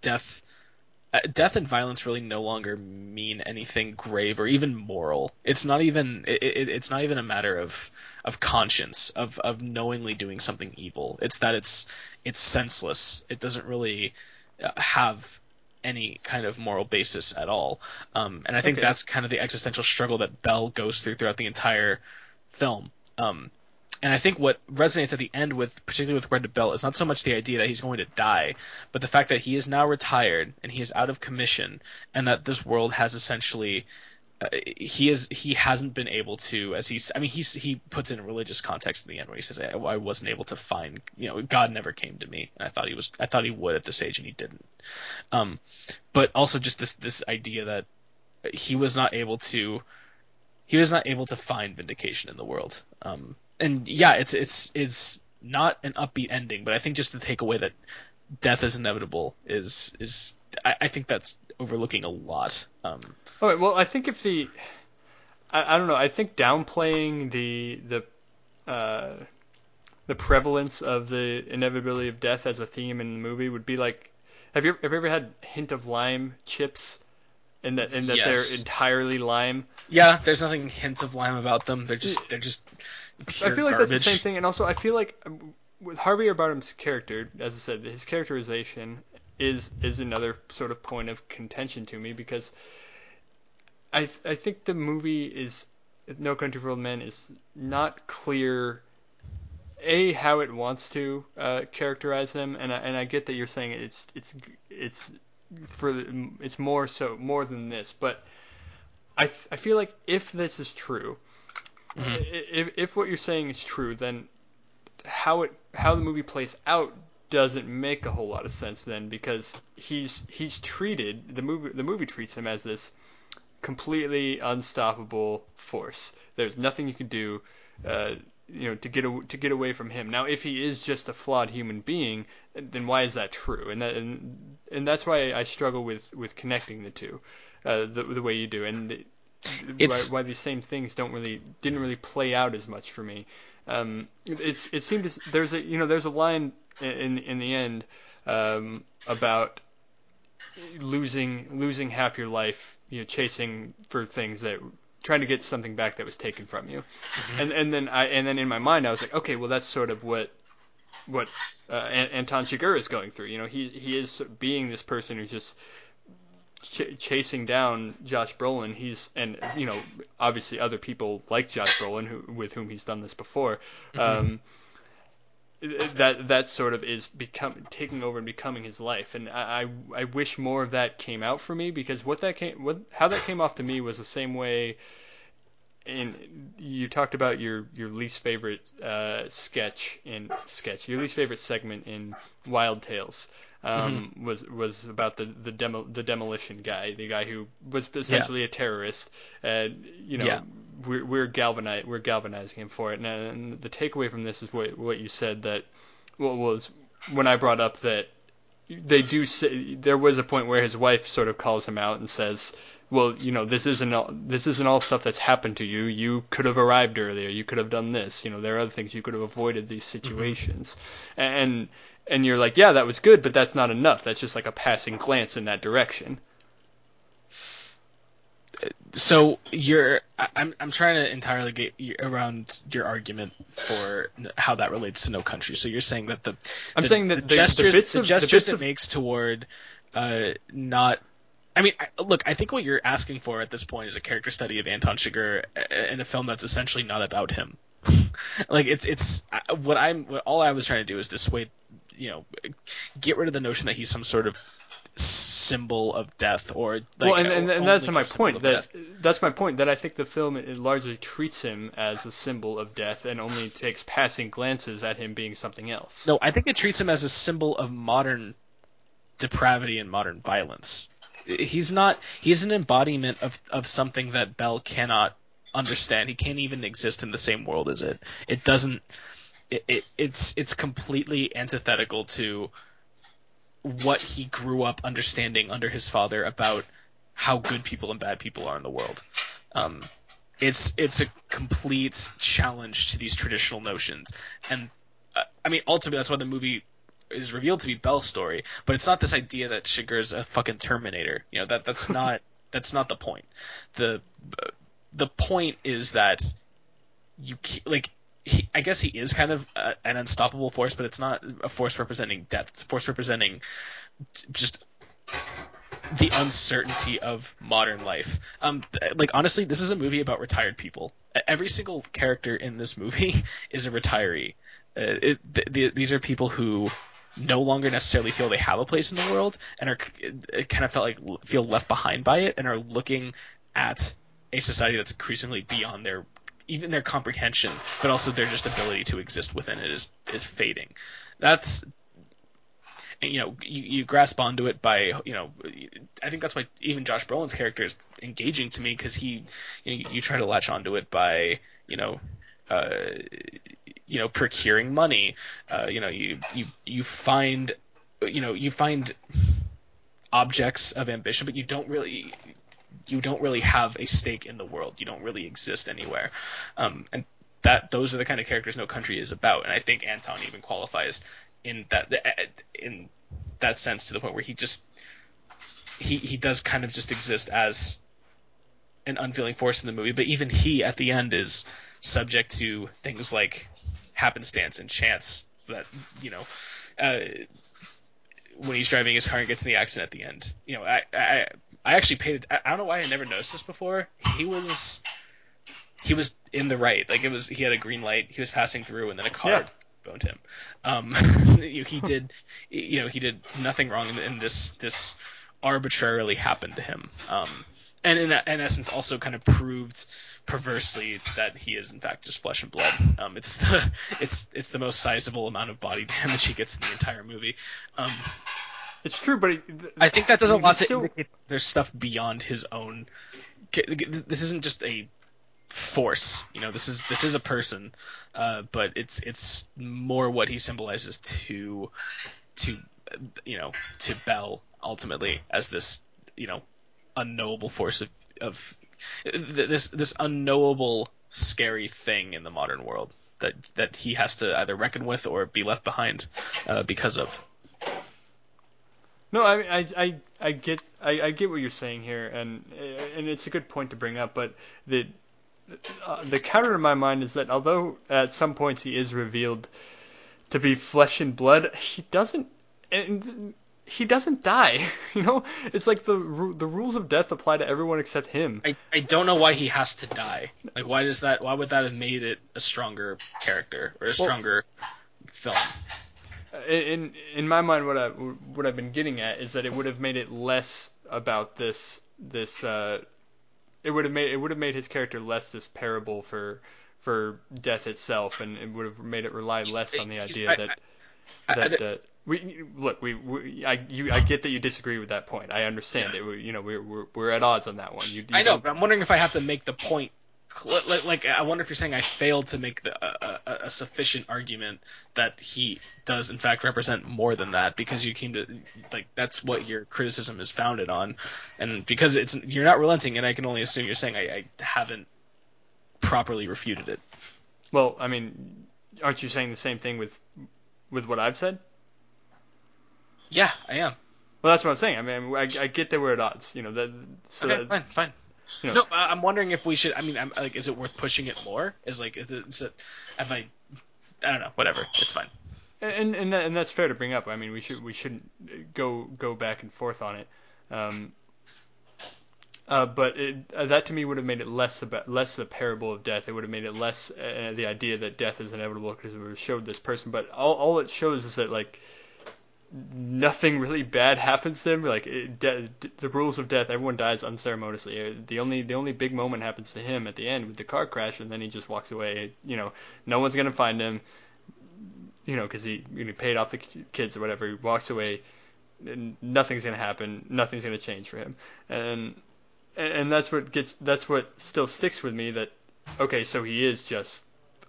death. Uh, death and violence really no longer mean anything grave or even moral. It's not even it, it, it's not even a matter of of conscience of of knowingly doing something evil. It's that it's it's senseless. It doesn't really uh, have any kind of moral basis at all. Um, and I think Okay. that's kind of the existential struggle that Bell goes through throughout the entire film. Um, and I think what resonates at the end with, particularly with Brenda Bell, is not so much the idea that he's going to die, but the fact that he is now retired and he is out of commission, and that this world has essentially uh, he is he hasn't been able to as he's I mean he's he puts in a religious context in the end where he says I, I wasn't able to find you know God never came to me. And I thought he was I thought he would at this age and he didn't. Um but also just this this idea that he was not able to he was not able to find vindication in the world. Um and yeah it's it's it's not an upbeat ending but I think just the takeaway that death is inevitable is is I, I think that's overlooking a lot um All right. Well, I think if the, I, I don't know. I think downplaying the the, uh, the prevalence of the inevitability of death as a theme in the movie would be like, have you have you ever had hint of lime chips, and that and that Yes. they're entirely lime? Yeah, there's nothing hints of lime about them. They're just they're just I feel like garbage. that's the same thing, and also I feel like um, with Javier Bardem's character, as I said, his characterization is is another sort of point of contention to me because I I think the movie is No Country for Old Men is not clear. A how it wants to uh, characterize them, and I, and I get that you're saying it's it's it's for the- it's more so more than this, but I I feel like if this is true, Mhm. if if what you're saying is true, then how it how the movie plays out doesn't make a whole lot of sense then because he's he's treated the movie the movie treats him as this completely unstoppable force. There's nothing you can do, uh, you know, to get a, to get away from him. Now, if he is just a flawed human being, then why is that true? And that and, and that's why I struggle with with connecting the two, uh, the the way you do, and it- why, why these same things don't really didn't really play out as much for me. Um, it's it seemed to, there's a you know there's a line in in the end um, about losing losing half your life, you know, chasing for things that trying to get something back that was taken from you. And and then I and then in my mind I was like, okay, well that's sort of what what uh, Anton Chigurh is going through. You know, he he is being this person who's just ch- chasing down Josh Brolin. He's and you know obviously other people like Josh Brolin who with whom he's done this before. Um, that that sort of is become taking over and becoming his life, and I, I I wish more of that came out for me because what that came what how that came off to me was the same way in you talked about your your least favorite uh, sketch in sketch, your least favorite segment in Wild Tales. Um, Mm-hmm. was was about the the demo the demolition guy, the guy who was essentially a terrorist, and you know Yeah. we're we're galvanize we're galvanizing him for it. And, and the takeaway from this is what what you said that what was when I brought up that they do say there was a point where his wife sort of calls him out and says, "Well, you know, this isn't all, this isn't all stuff that's happened to you. You could have arrived earlier. You could have done this. You know, there are other things you could have avoided these situations." And and you're like, "Yeah, that was good, but that's not enough. That's just like a passing glance in that direction." so you're I'm I'm trying to entirely get around your argument for how that relates to No Country. So you're saying that the I'm the, saying that the the- gestures the of- the gestures it of- makes toward uh not I mean, look, I think what you're asking for at this point is a character study of Anton Chigurh uh, in a film that's essentially not about him. like it's it's what I'm what all I was trying to do is dissuade, you know, get rid of the notion that he's some sort of symbol of death or like, well, and, and, and that's my point. That death. that's my point. That I think the film it largely treats him as a symbol of death and only takes passing glances at him being something else. No, I think it treats him as a symbol of modern depravity and modern violence. He's not. He's an embodiment of of something that Bell cannot understand. He can't even exist in the same world as it. It doesn't. It, it it's it's completely antithetical to what he grew up understanding under his father about how good people and bad people are in the world. Um, it's it's a complete challenge to these traditional notions, and uh, I mean ultimately that's why the movie is revealed to be Bell's story, but it's not this idea that Chigurh's a fucking Terminator. You know that that's not that's not the point. The the point is that you like he, I guess he is kind of uh an unstoppable force, but it's not a force representing death. It's a force representing just the uncertainty of modern life. Um, like honestly, this is a movie about retired people. Every single character in this movie is a retiree. Uh, it, th- th- these are people who no longer necessarily feel they have a place in the world and are kind of felt like feel left behind by it and are looking at a society that's increasingly beyond their even their comprehension, but also their just ability to exist within it is is fading. That's you know you, you grasp onto it by you know I think that's why even Josh Brolin's character is engaging to me because he you, know, you try to latch onto it by you know uh, you know procuring money uh, you know you you you find you know you find objects of ambition but you don't really you don't really have a stake in the world. You don't really exist anywhere. Um, and that those are the kind of characters no country is about. And i think anton even qualifies in that in that sense to the point where he just he he does kind of just exist as an unfeeling force in the movie. But even he at the end is subject to things like happenstance and chance that you know uh, when he's driving his car and gets in the accident at the end you know i i i actually paid i don't know why i never noticed this before he was he was in the right. Like it was, he had a green light. He was passing through, and then a car Yeah. boned him. Um, he did, you know, he did nothing wrong, and, and this this arbitrarily happened to him. Um, and in, in essence, also kind of proved perversely that he is in fact just flesh and blood. Um, it's the it's it's the most sizable amount of body damage he gets in the entire movie. Um, It's true, but it, I think that does a mean, lot to still- indicate there's stuff beyond his own. This isn't just a force, you know. This is this is a person, uh, but it's it's more what he symbolizes to to uh, you know to Bell ultimately as this you know unknowable force of of this this unknowable scary thing in the modern world that that he has to either reckon with or be left behind uh, because of. No, I I, I, I get, I, I get what you're saying here, and and it's a good point to bring up. But the, uh, the counter to my mind is that although at some points he is revealed to be flesh and blood, he doesn't, and he doesn't die. You know, it's like the the rules of death apply to everyone except him. I, I don't know why he has to die. Like, why does that? Why would that have made it a stronger character or a stronger film? in in my mind, what I what I've been getting at is that it would have made it less about this this uh, it would have made it would have made his character less this parable for for death itself, and it would have made it rely He's- less on the idea I- that I- that uh, we look we, we I you I get that you disagree with that point. I understand it. We, you know we're, we're we're at odds on that one. You, you I know, don't- but I'm wondering if I have to make the point. Like, like I wonder if you're saying I failed to make the, a, a, a sufficient argument that he does in fact represent more than that because you came to like that's what your criticism is founded on, and because it's you're not relenting, and I can only assume you're saying I, I haven't properly refuted it. Well, I mean, aren't you saying the same thing with with what I've said? Yeah, I am. Well, that's what I'm saying. I mean, I, I get that we're at odds. You know that. So okay, that, fine, fine. you know- No, I'm wondering if we should. I mean, I'm, like, is it worth pushing it more? Is like, is it, is it if I, I don't know, whatever. It's fine. and and that, and that's fair to bring up. I mean, we should we shouldn't go go back and forth on it. Um, uh, but it, uh, that to me would have made it less about less a parable of death. It would have made it less uh, the idea that death is inevitable because it would have showed this person. But all all it shows is that like nothing really bad happens to him. Like it, de- the rules of death, everyone dies unceremoniously. Uh, The only the only big moment happens to him at the end with the car crash, and then he just walks away. You know, no one's gonna find him. You know, because he you know, paid off the kids or whatever. He walks away, and nothing's gonna happen. Nothing's gonna change for him, and and that's what gets that's what still sticks with me. That okay, so he is just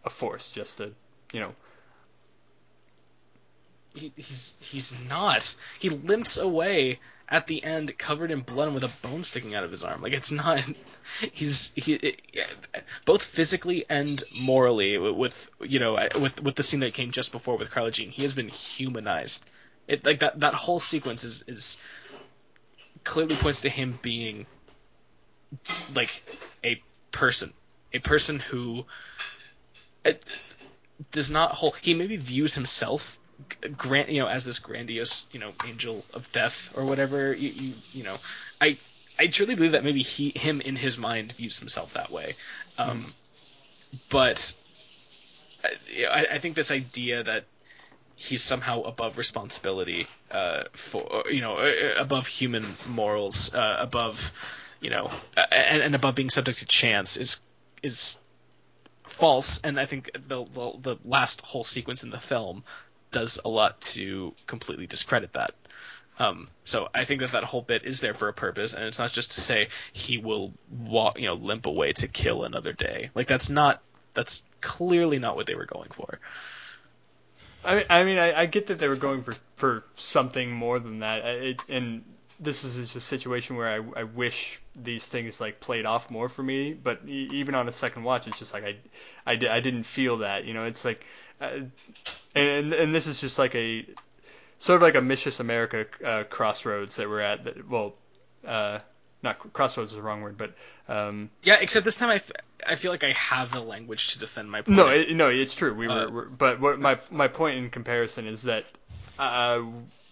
a force, just a you know. He, he's he's not. He limps away at the end, covered in blood and with a bone sticking out of his arm. Like it's not. He's he it, both physically and morally with you know uh, with with the scene that came just before with Carla Jean. He has been humanized. It like that that whole sequence is is clearly points to him being like a person, a person who. It, does not hold. He maybe views himself, grant you know, as this grandiose you know angel of death or whatever. You you, you know, I I truly believe that maybe he him in his mind views himself that way. Um, But I, I I think this idea that he's somehow above responsibility uh, for you know uh, above human morals, uh, above you know, uh, and, and above being subject to chance is is false, and I think the, the the last whole sequence in the film does a lot to completely discredit that. Um, so I think that that whole bit is there for a purpose, and it's not just to say he will walk, you know, limp away to kill another day. Like that's not that's clearly not what they were going for. I mean, I mean, I, I get that they were going for for something more than that. It, and this is just a situation where I, I wish these things like played off more for me. But even on a second watch, it's just like I, I, I didn't feel that. You know, it's like, uh, and and this is just like a sort of like a Mistress America uh, crossroads that we're at. That, well, uh, not crossroads is the wrong word, but um, Yeah, except this time I, f- I feel like I have the language to defend my point. No, it, no, it's true. We were, Uh, we're, but what my my point in comparison is that uh,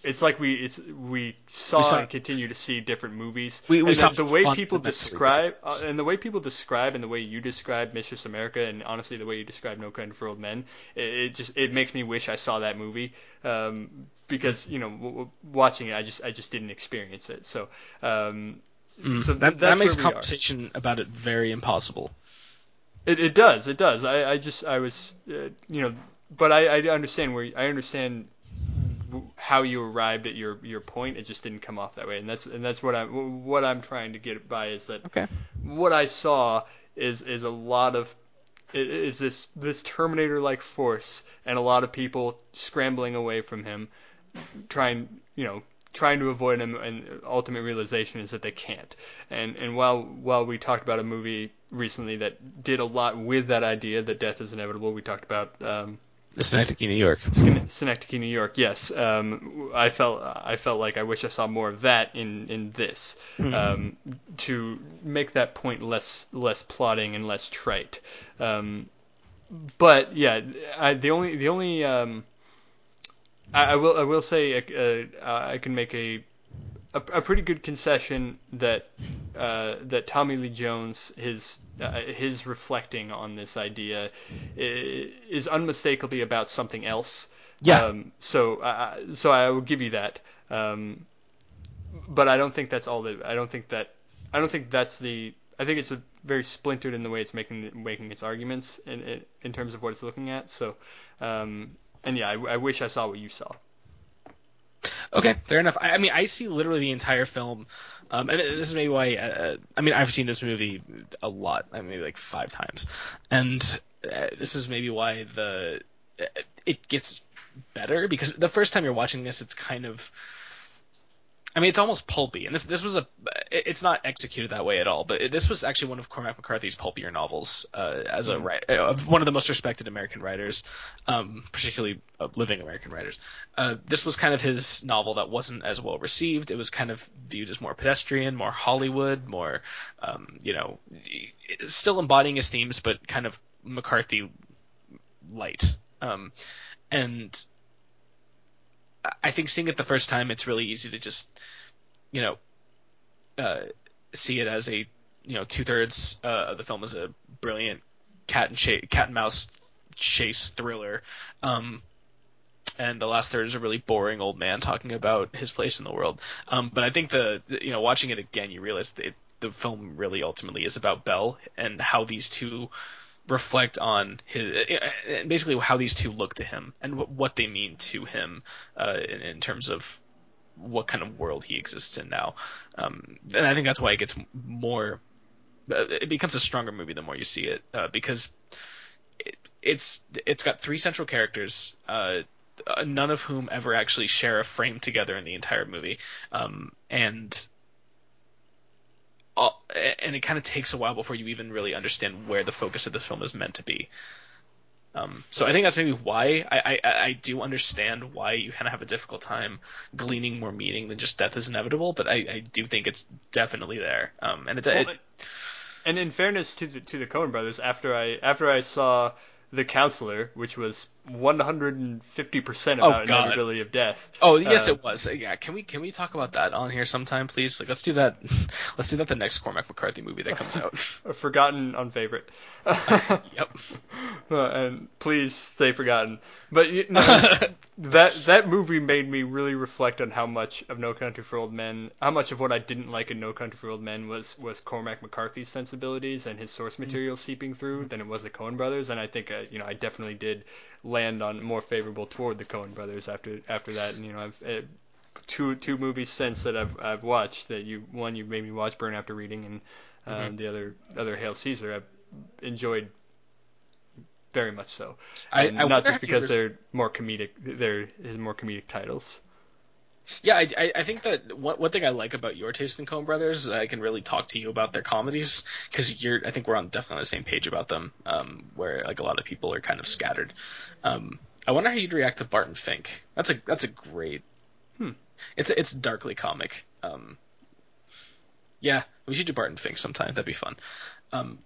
it's like we it's we saw, saw- and continue to see different movies. We- we and saw the, way people describe uh, and the way people describe and the way you describe Mistress America and honestly the way you describe No Country for Old Men, it, it just it makes me wish I saw that movie um, because you know w- w- watching it I just I just didn't experience it. So um, so Mm. that, that makes conversation about it very impossible. It, it does. It does. I, I just I was uh, you know, but I, I understand where I understand how you arrived at your your point. It just didn't come off that way, and that's and that's what I'm what I'm trying to get by is that Okay. what I saw is is a lot of is this this Terminator like force and a lot of people scrambling away from him, trying you know trying to avoid him, and ultimate realization is that they can't. And and while while we talked about a movie recently that did a lot with that idea that death is inevitable, we talked about. Um, Synecdoche, New York. Syn- Synecdoche, New York. Yes, um, I felt I felt like I wish I saw more of that in in this um, to make that point less less plotting and less trite. Um, but yeah, I, the only the only um, I, I will I will say uh, uh, I can make a, a a pretty good concession that uh, that Tommy Lee Jones his uh, his reflecting on this idea is unmistakably about something else. Yeah. Um, so I I- so I will give you that. Um, but I don't think that's all that I don't think that I don't think that's the I think it's a very splintered in the way it's making making its arguments in in, in terms of what it's looking at. So, um, and yeah, I, I wish I saw what you saw. Okay, fair enough. I, I mean, I see literally the entire film, um, and this is maybe why. Uh, I mean, I've seen this movie a lot. I mean, like five times, and uh, this is maybe why the it gets better because the first time you're watching this, it's kind of I mean, it's almost pulpy, and this this was a it's not executed that way at all, but it, this was actually one of Cormac McCarthy's pulpier novels uh, as a writer, uh, one of the most respected American writers, um, particularly uh, living American writers. Uh, this was kind of his novel that wasn't as well received. It was kind of viewed as more pedestrian, more Hollywood, more um, you know, still embodying his themes, but kind of McCarthy light. Um, and I think seeing it the first time, it's really easy to just, you know, uh, see it as a, you know, two thirds uh, of the film is a brilliant cat and ch- cat and mouse chase thriller, um, and the last third is a really boring old man talking about his place in the world. Um, but I think the, you know, watching it again, you realize it, the film really ultimately is about Bell and how these two reflect on his basically how these two look to him and what they mean to him uh, in, in, terms of what kind of world he exists in now. Um, and I think that's why it gets more. Uh, it becomes a stronger movie the more you see it uh, because it, it's it's got three central characters. Uh, none of whom ever actually share a frame together in the entire movie, um, and and it kind of takes a while before you even really understand where the focus of this film is meant to be. Um, so I think that's maybe why I, I, I do understand why you kind of have a difficult time gleaning more meaning than just death is inevitable, but I, I do think it's definitely there. Um, and it, well, it, and in fairness to the to the Coen brothers, after I after I saw the Counselor, which was 150 percent about oh, inevitability of death. Oh yes, uh, it was. Yeah, can we can we talk about that on here sometime, please? Like, let's do that. Let's do that the next Cormac McCarthy movie that comes out. a forgotten unfavorite. yep. Uh, and please stay forgotten. But you know, that that movie made me really reflect on how much of No Country for Old Men, how much of what I didn't like in No Country for Old Men was was Cormac McCarthy's sensibilities and his source material mm-hmm. seeping through than it was the Coen Brothers. And I think uh, you know I definitely did land on more favorable toward the Coen Brothers after after that. And you know I've. Uh, two two movies since that I've I've watched that you one you made me watch Burn After Reading and uh, mm-hmm. the other other Hail Caesar I've enjoyed very much so. I, I not just because they're more comedic. They're his more comedic titles. Yeah, I, I think that one, one thing I like about your taste in Coen Brothers, I can really talk to you about their comedies because you're. I think we're on definitely on the same page about them. Um, where like a lot of people are kind of scattered. Um, I wonder how you'd react to Barton Fink. That's a that's a great. Hmm. It's it's darkly comic. Um, yeah, we should do Barton Fink sometime. That'd be fun. Um,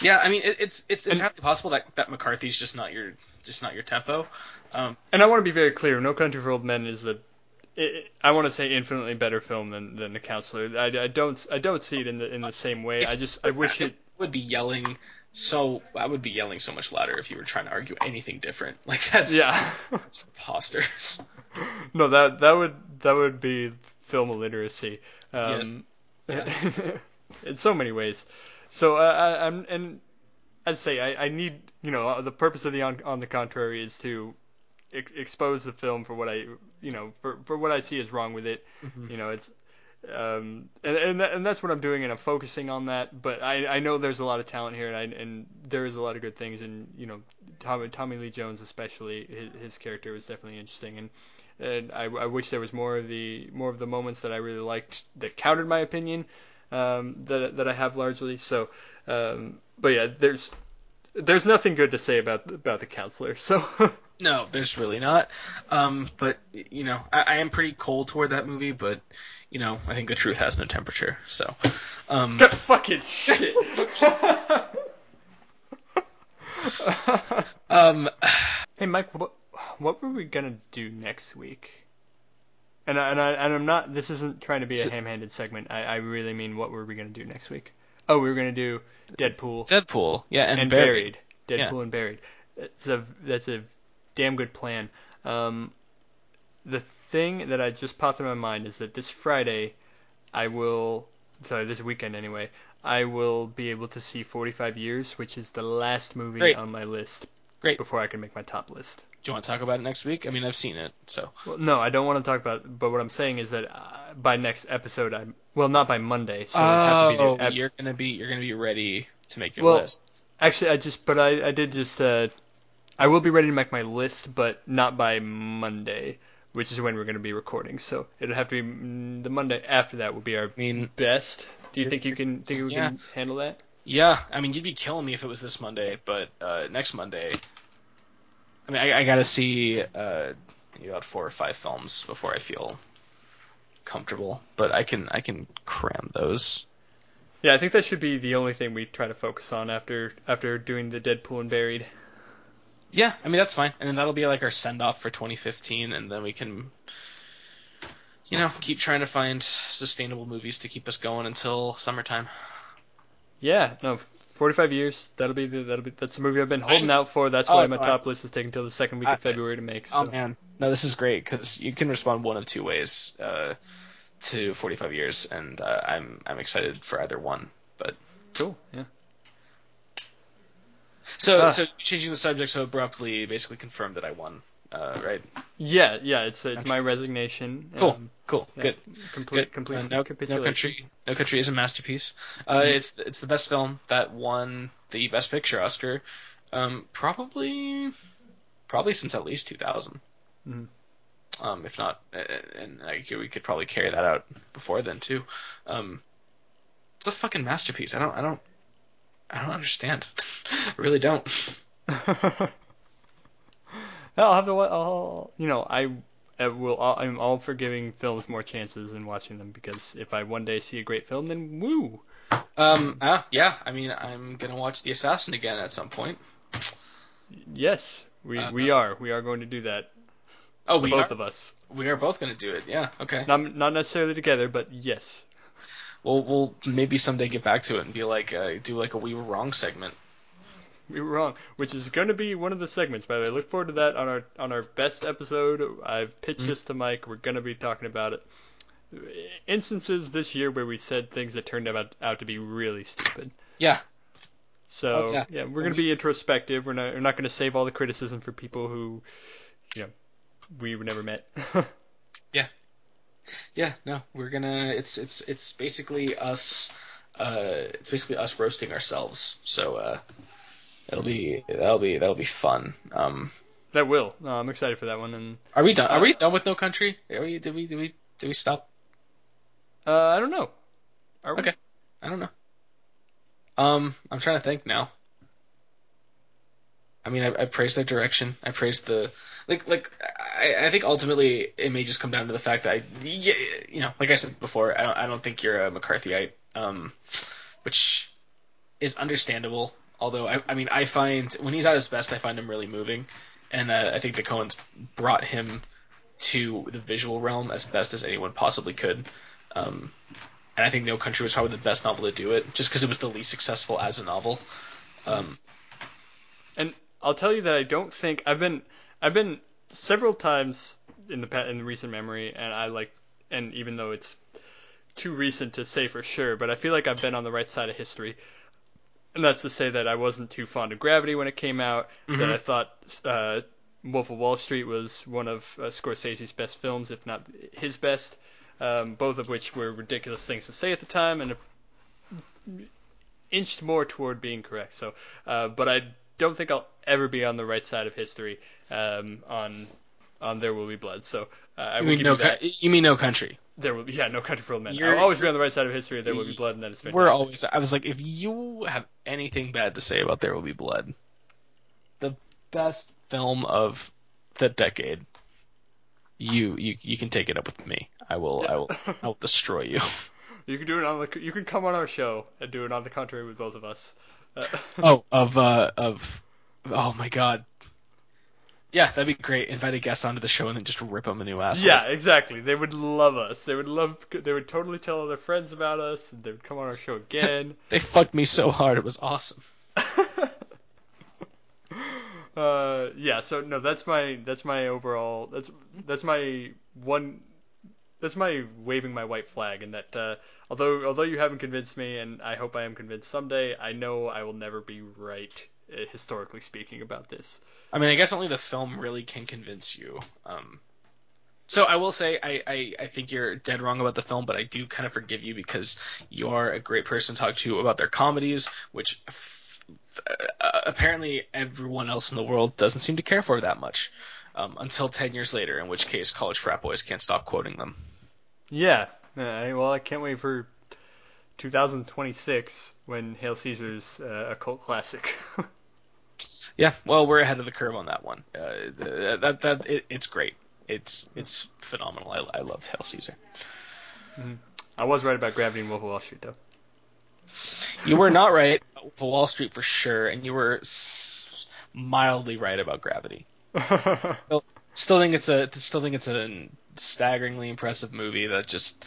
yeah, I mean it, it's it's entirely possible that that McCarthy's just not your just not your tempo. Um, and I want to be very clear: No Country for Old Men is a it, I want to say infinitely better film than, than The Counselor. I, I don't I don't see it in the in the same way. If, I just I wish it would be yelling so I would be yelling so much louder if you were trying to argue anything different. Like that's yeah, that's preposterous. No, that that would that would be film illiteracy. Um, yes. Yeah. in so many ways. So uh, I, I'm and I'd say I, I need you know the purpose of the on, on the contrary is to ex- expose the film for what I you know for for what I see is wrong with it. Mm-hmm. You know it's um, and and, that, and that's what I'm doing, and I'm focusing on that. But I, I know there's a lot of talent here, and I, and there is a lot of good things, and you know, Tommy, Tommy Lee Jones especially, his, his character was definitely interesting, and and I, I wish there was more of the more of the moments that I really liked that countered my opinion um, that that I have largely. So, um, but yeah, there's there's nothing good to say about about the counselor. So. No, there's really not. Um, but you know, I, I, am pretty cold toward that movie, but you know, I think the truth has no temperature. So. Um, fucking shit. um. Hey, Mike, what what were we gonna do next week? And I, and I and I'm not. This isn't trying to be a ham-handed segment. I, I really mean, what were we gonna do next week? Oh, we were gonna do Deadpool. Deadpool, yeah, and, and buried. buried. Deadpool yeah. and buried. That's a that's a damn good plan. Um, the thing that I just popped in my mind is that this Friday, I will. Sorry, this weekend anyway. I will be able to see 45 Years, which is the last movie Great. on my list. Great. Before I can make my top list. Do you want to talk about it next week? I mean, I've seen it, so Well, no, I don't want to talk about. It, but what I'm saying is that uh, by next episode, I'm well, not by Monday. So it has to be oh, you're gonna be you're gonna be ready to make your Well, list. Actually, I just, but I, I did just, uh, I will be ready to make my list, but not by Monday, which is when we're going to be recording. So it'll have to be mm, the Monday after that will be our I mean, best. Do you think you can think we Yeah. can handle that? yeah, I mean, you'd be killing me if it was this Monday, but uh, next Monday. I mean, I, I gotta see uh, about four or five films before I feel comfortable, but I can I can cram those. Yeah, I think that should be the only thing we try to focus on after after doing the Deadpool and Buried. Yeah, I mean that's fine, and then that'll be like our send off for 2015, and then we can, you know, keep trying to find sustainable movies to keep us going until summertime. Yeah, no, 45 years. That'll be the that'll be that's the movie I've been holding out for. That's Oh, why my no, top list is taking until the second week I- of February to make. Oh man, no, this is great because you can respond one of two ways uh, to 45 years, and uh, I'm I'm excited for either one. But Cool. Yeah. So Ah. so changing the subject so abruptly basically confirmed that I won, uh, right? Yeah, yeah. It's it's my resignation. Cool, Um, cool, yeah, good. Complete, Good. complete Uh, no, no country, no country is a masterpiece. Uh, Mm-hmm. It's it's the best film that won the best picture Oscar, um, probably probably since at least 2000. Mhm. Um, if not, uh, and I, we could probably carry that out before then too. Um, it's a fucking masterpiece. I don't I don't I don't understand. I really don't. I'll have to. I'll, you know, I, I will. I'm all for giving films more chances and watching them because if I one day see a great film, then woo. Um, uh, yeah, I mean, I'm gonna watch The Assassin again at some point. Yes, we Uh, we are. We are going to do that. Oh, we both are, of us. we are both gonna do it. Yeah, okay. Not not necessarily together, but yes. We'll we'll maybe someday get back to it and be like uh, do like a we were wrong segment. We were wrong, which is going to be one of the segments. By the way, look forward to that on our on our best episode. I've pitched Mhm. this to Mike. We're going to be talking about it. Instances this year where we said things that turned out out to be really stupid. Yeah. So Oh, yeah. yeah. we're going to be introspective. We're not we're not going to save all the criticism for people who, you know, we never met. Yeah, no, we're gonna. It's it's it's basically us. Uh, it's basically us roasting ourselves. So uh, that'll be that'll be that'll be fun. Um, that will. No, I'm excited for that one. And are we done? Are we done with No Country? Are we? Did we? Did we? Did we stop? uh, I don't know. Are we? Okay. I don't know. Um, I'm trying to think now. I mean, I, I praise their direction. I praise the like like I, I think ultimately it may just come down to the fact that I you know like I said before I don't I don't think you're a McCarthyite um which is understandable. Although I I mean I find when he's at his best I find him really moving. And uh, I think the Coens brought him to the visual realm as best as anyone possibly could. Um and I think No Country was probably the best novel to do it just because it was the least successful as a novel. Um And I'll tell you that I don't think I've been I've been several times in the pa- in recent memory, and I like, and even though it's too recent to say for sure, but I feel like I've been on the right side of history. And that's to say that I wasn't too fond of Gravity when it came out. That Mhm. I thought uh, Wolf of Wall Street was one of uh, Scorsese's best films, if not his best. Um, both of which were ridiculous things to say at the time, and have inched more toward being correct. So, uh, but I don't think I'll ever be on the right side of history um, on on There Will Be Blood. So uh, I you mean no. Cou- you mean No Country There will be yeah, no country for old men. You're- I'll always be on the right side of history. There will be blood, and that is fantastic. We're always. I was like, if you have anything bad to say about There Will Be Blood, the best film of the decade, you you you can take it up with me. I will. I will. I will destroy you. You can do it on the. You can come on our show and do it on the contrary with both of us. Uh, Oh, of uh of. Oh my god. Yeah, that'd be great. Invite a guest onto the show and then just rip them a new asshole. yeah, exactly. They would love us. They would love. They would totally tell all their friends about us. And they would come on our show again. They fucked me so hard. It was awesome. uh, yeah. So no, that's my that's my overall. That's that's my one. That's my waving my white flag, and that uh, although although you haven't convinced me, and I hope I am convinced someday, I know I will never be right uh, historically speaking about this. I mean, I guess only the film really can convince you. Um, so I will say I, I, I think you're dead wrong about the film, but I do kind of forgive you because you are a great person to talk to about their comedies, which f- uh, apparently everyone else in the world doesn't seem to care for that much. Um, until 10 years later, in which case college frat boys can't stop quoting them. Yeah, uh, well, I can't wait for 2026 when Hail Caesar's uh, a cult classic. yeah, well, we're ahead of the curve on that one. Uh, that that it, it's great. It's it's phenomenal. I, I love Hail Caesar. Mm-hmm. I was right about Gravity and Wolf of Wall Street, though. You were not right for Wall Street for sure, and you were s- mildly right about Gravity. still, still think it's a still think it's a staggeringly impressive movie that just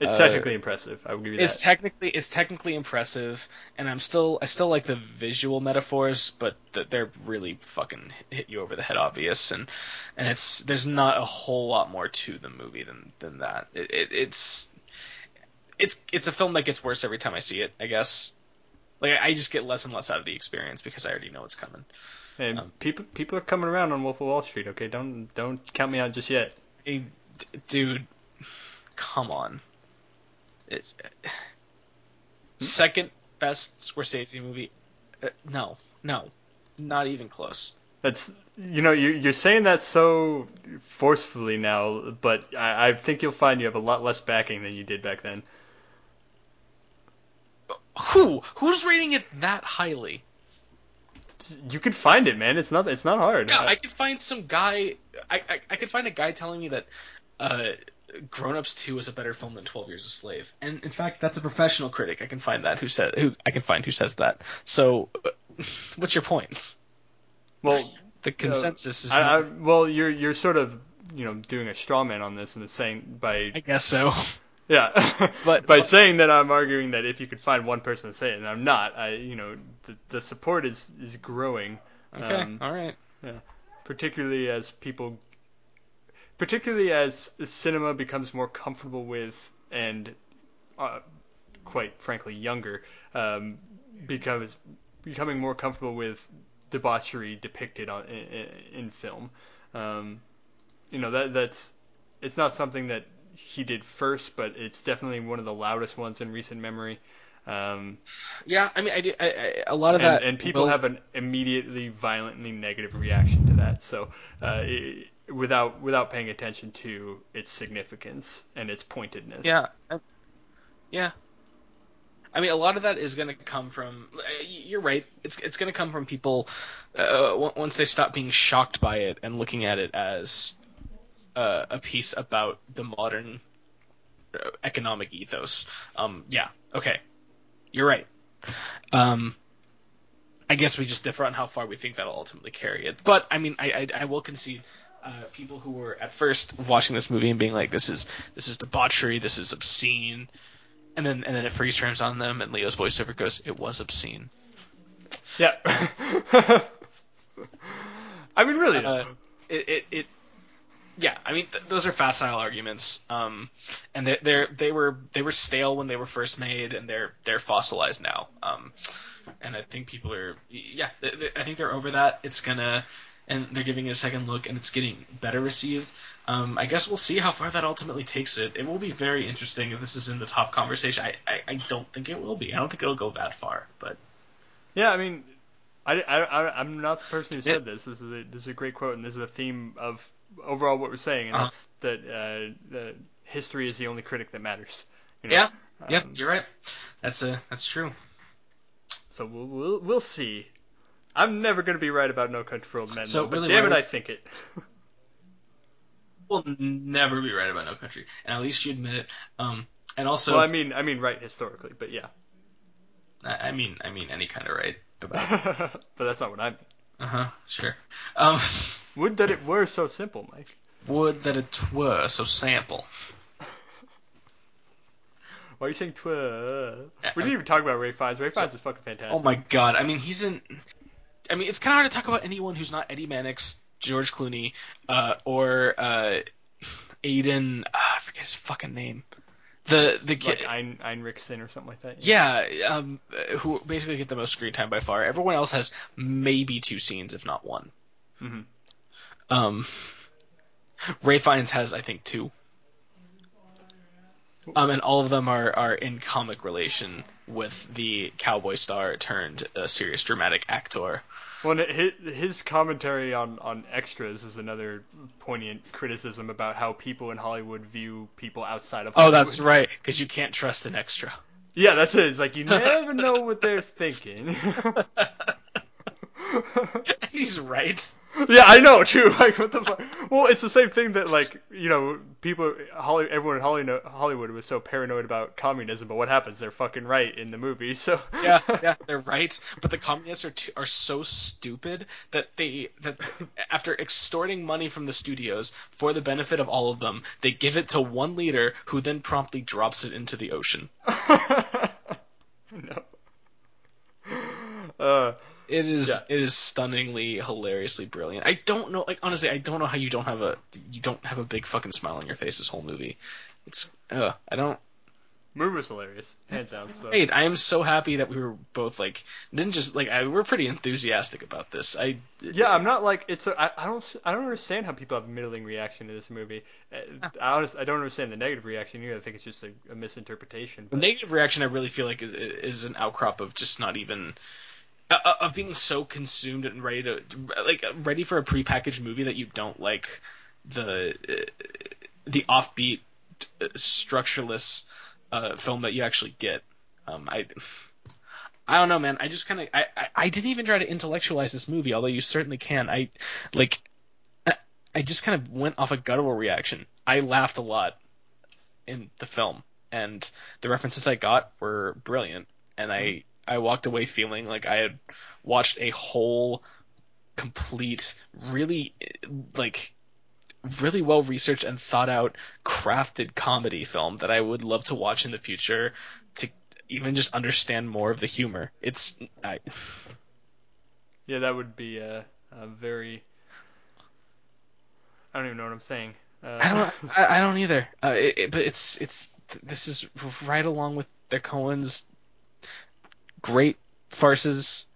it's uh, technically impressive. I will give you it's that. technically it's technically impressive, and I'm still I still like the visual metaphors, but they're really fucking hit you over the head obvious, and and it's there's not a whole lot more to the movie than than that. It, it, it's it's it's a film that gets worse every time I see it. I guess like I just get less and less out of the experience because I already know it's coming. And um, people people are coming around on Wolf of Wall Street. Okay, don't don't count me out just yet. Hey, d- dude, come on. It's second best Scorsese movie. Uh, no, no, not even close. That's you know you're you're saying that so forcefully now, but I, I think you'll find you have a lot less backing than you did back then. Who who's rating it that highly? You can find it, man. It's not. It's not hard. Yeah, I, I could find some guy. I, I, I could find a guy telling me that uh, Grown Ups Two is a better film than Twelve Years a Slave, and in fact, that's a professional critic. I can find that who said who I can find who says that. So, what's your point? Well, the consensus is. I, I, well, you're you're sort of you know doing a straw man on this and saying by. I guess so. Yeah, but by but, saying that I'm arguing that if you could find one person to say it, and I'm not. I, you know, the, the support is is growing. Okay, um, all right. Yeah, particularly as people, particularly as cinema becomes more comfortable with and, uh, quite frankly, younger, um, becomes becoming more comfortable with debauchery depicted on in, in film. Um, you know that that's it's not something that he did first, but it's definitely one of the loudest ones in recent memory. Um, yeah, I mean, I, do, I, I a lot of and, that, and people will... have an immediately violently negative reaction to that. So uh, it, without without paying attention to its significance and its pointedness. Yeah, yeah. I mean, a lot of that is going to come from. You're right. It's it's going to come from people uh, once they stop being shocked by it and looking at it as uh, a piece about the modern uh, economic ethos. Um, yeah, okay, you're right. Um, I guess we just differ on how far we think that'll ultimately carry it. But I mean, I I, I will concede. Uh, people who were at first watching this movie and being like, "This is this is debauchery, this is obscene," and then and then it freeze frames on them, and Leo's voiceover goes, "It was obscene." Yeah. I mean, really. Uh, it, it, it yeah, I mean th- those are facile arguments, um, and they they they were they were stale when they were first made, and they're they're fossilized now. Um, and I think people are yeah, they, they, I think they're over that. It's gonna and they're giving it a second look, and it's getting better received. Um, I guess we'll see how far that ultimately takes it. It will be very interesting if this is in the top conversation. I, I, I don't think it will be. I don't think it'll go that far, but yeah, I mean, I, I, I'm not the person who said this. This is a, this is a great quote, and this is a theme of overall what we're saying, and uh-huh. that's that uh, history is the only critic that matters. You know? Yeah, um, yeah, you're right. That's a that's true. So we'll we'll, we'll see. I'm never going to be right about No Country for Old Men, so though, really but damn it, I think it. we'll never be right about No Country, and at least you admit it. Um, and also, well, I mean, I mean, right historically, but yeah. I, I mean, I mean, any kind of right about. but that's not what I mean. Uh huh. Sure. Um, would that it were so simple, Mike. Would that it were so simple. Why are you saying twir? We didn't even talk about Ralph Fiennes. Ralph Fiennes so, is fucking fantastic. Oh my god! I mean, he's in. I mean, it's kind of hard to talk about anyone who's not Eddie Mannix, George Clooney, uh, or uh, Alden. Uh, forget his fucking name. The the kid, like Ein, Einrichsen or something like that. yeah, um, who basically get the most screen time by far. Everyone else has maybe two scenes, if not one. Mhm. Um, Ralph Fiennes has, I think, two. Um, and all of them are, are in comic relation with the cowboy star turned uh, serious dramatic actor. Well, his, his commentary on, on extras is another poignant criticism about how people in Hollywood view people outside of Hollywood. Oh, that's right, because you can't trust an extra. Yeah, that's it. It's like you never know what they're thinking. He's right. yeah, I know too. Like what the fuck? Well, it's the same thing that like you know people, Holly, everyone in Hollywood, Hollywood was so paranoid about communism, but what happens? They're fucking right in the movie. So Yeah, yeah, they're right. But the communists are too, are so stupid that they that after extorting money from the studios for the benefit of all of them, they give it to one leader who then promptly drops it into the ocean. no. Uh, It is Yeah. it is stunningly hilariously brilliant. I don't know like honestly I don't know how you don't have a you don't have a big fucking smile on your face this whole movie. It's uh I don't movie was hilarious, hands down. So. Great. I am so happy that we were both like didn't just like I, we're pretty enthusiastic about this. I Yeah, I'm not like it's. A, I, I don't. I don't understand how people have a middling reaction to this movie. Uh, I honest, I don't understand the negative reaction either. I think it's just a, a misinterpretation. The negative reaction I really feel like is is an outcrop of just not even of being so consumed and ready to like ready for a prepackaged movie that you don't like the uh, the offbeat uh, structureless uh, film that you actually get. Um, I I don't know, man. I just kind of I, I I didn't even try to intellectualize this movie, although you certainly can. I like I, I just kind of went off a guttural reaction. I laughed a lot in the film, and the references I got were brilliant, and I I walked away feeling like I had watched a whole, complete, really like really well researched and thought out, crafted comedy film that I would love to watch in the future to even just understand more of the humor. It's I yeah, that would be a, a very. I don't even know what I'm saying. Uh, I don't I, I don't either. Uh, it, it- but it's it's this is right along with the Coens great farces.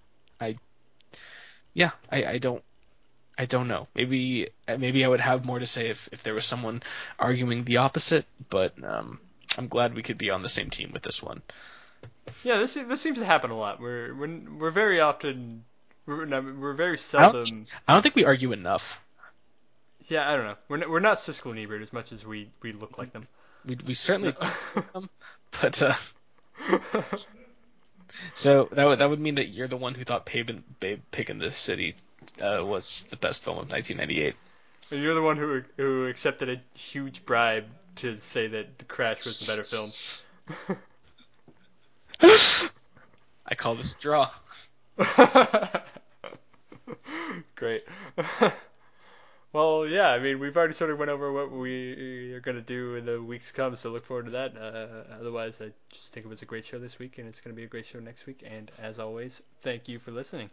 I yeah, I, I don't I don't know. Maybe maybe I would have more to say if, if there was someone arguing the opposite, but um, I'm glad we could be on the same team with this one. yeah, this this seems to happen a lot. We're we're, we're very often. We're, we're very I don't, seldom. think, I don't think we argue enough. Yeah, I don't know. We're not, we're not Siskel and Ebert as much as we, we look like them. We we certainly but uh, so that would that would mean that you're the one who thought Babe, Babe Pig in the City uh, was the best film of 1998. You're the one who who accepted a huge bribe to say that The Crash was the better film. I call this a draw. Great. well, yeah, I mean, we've already sort of went over what we are going to do in the weeks to come, so look forward to that. Uh, otherwise, I just think it was a great show this week, and it's going to be a great show next week. And as always, thank you for listening.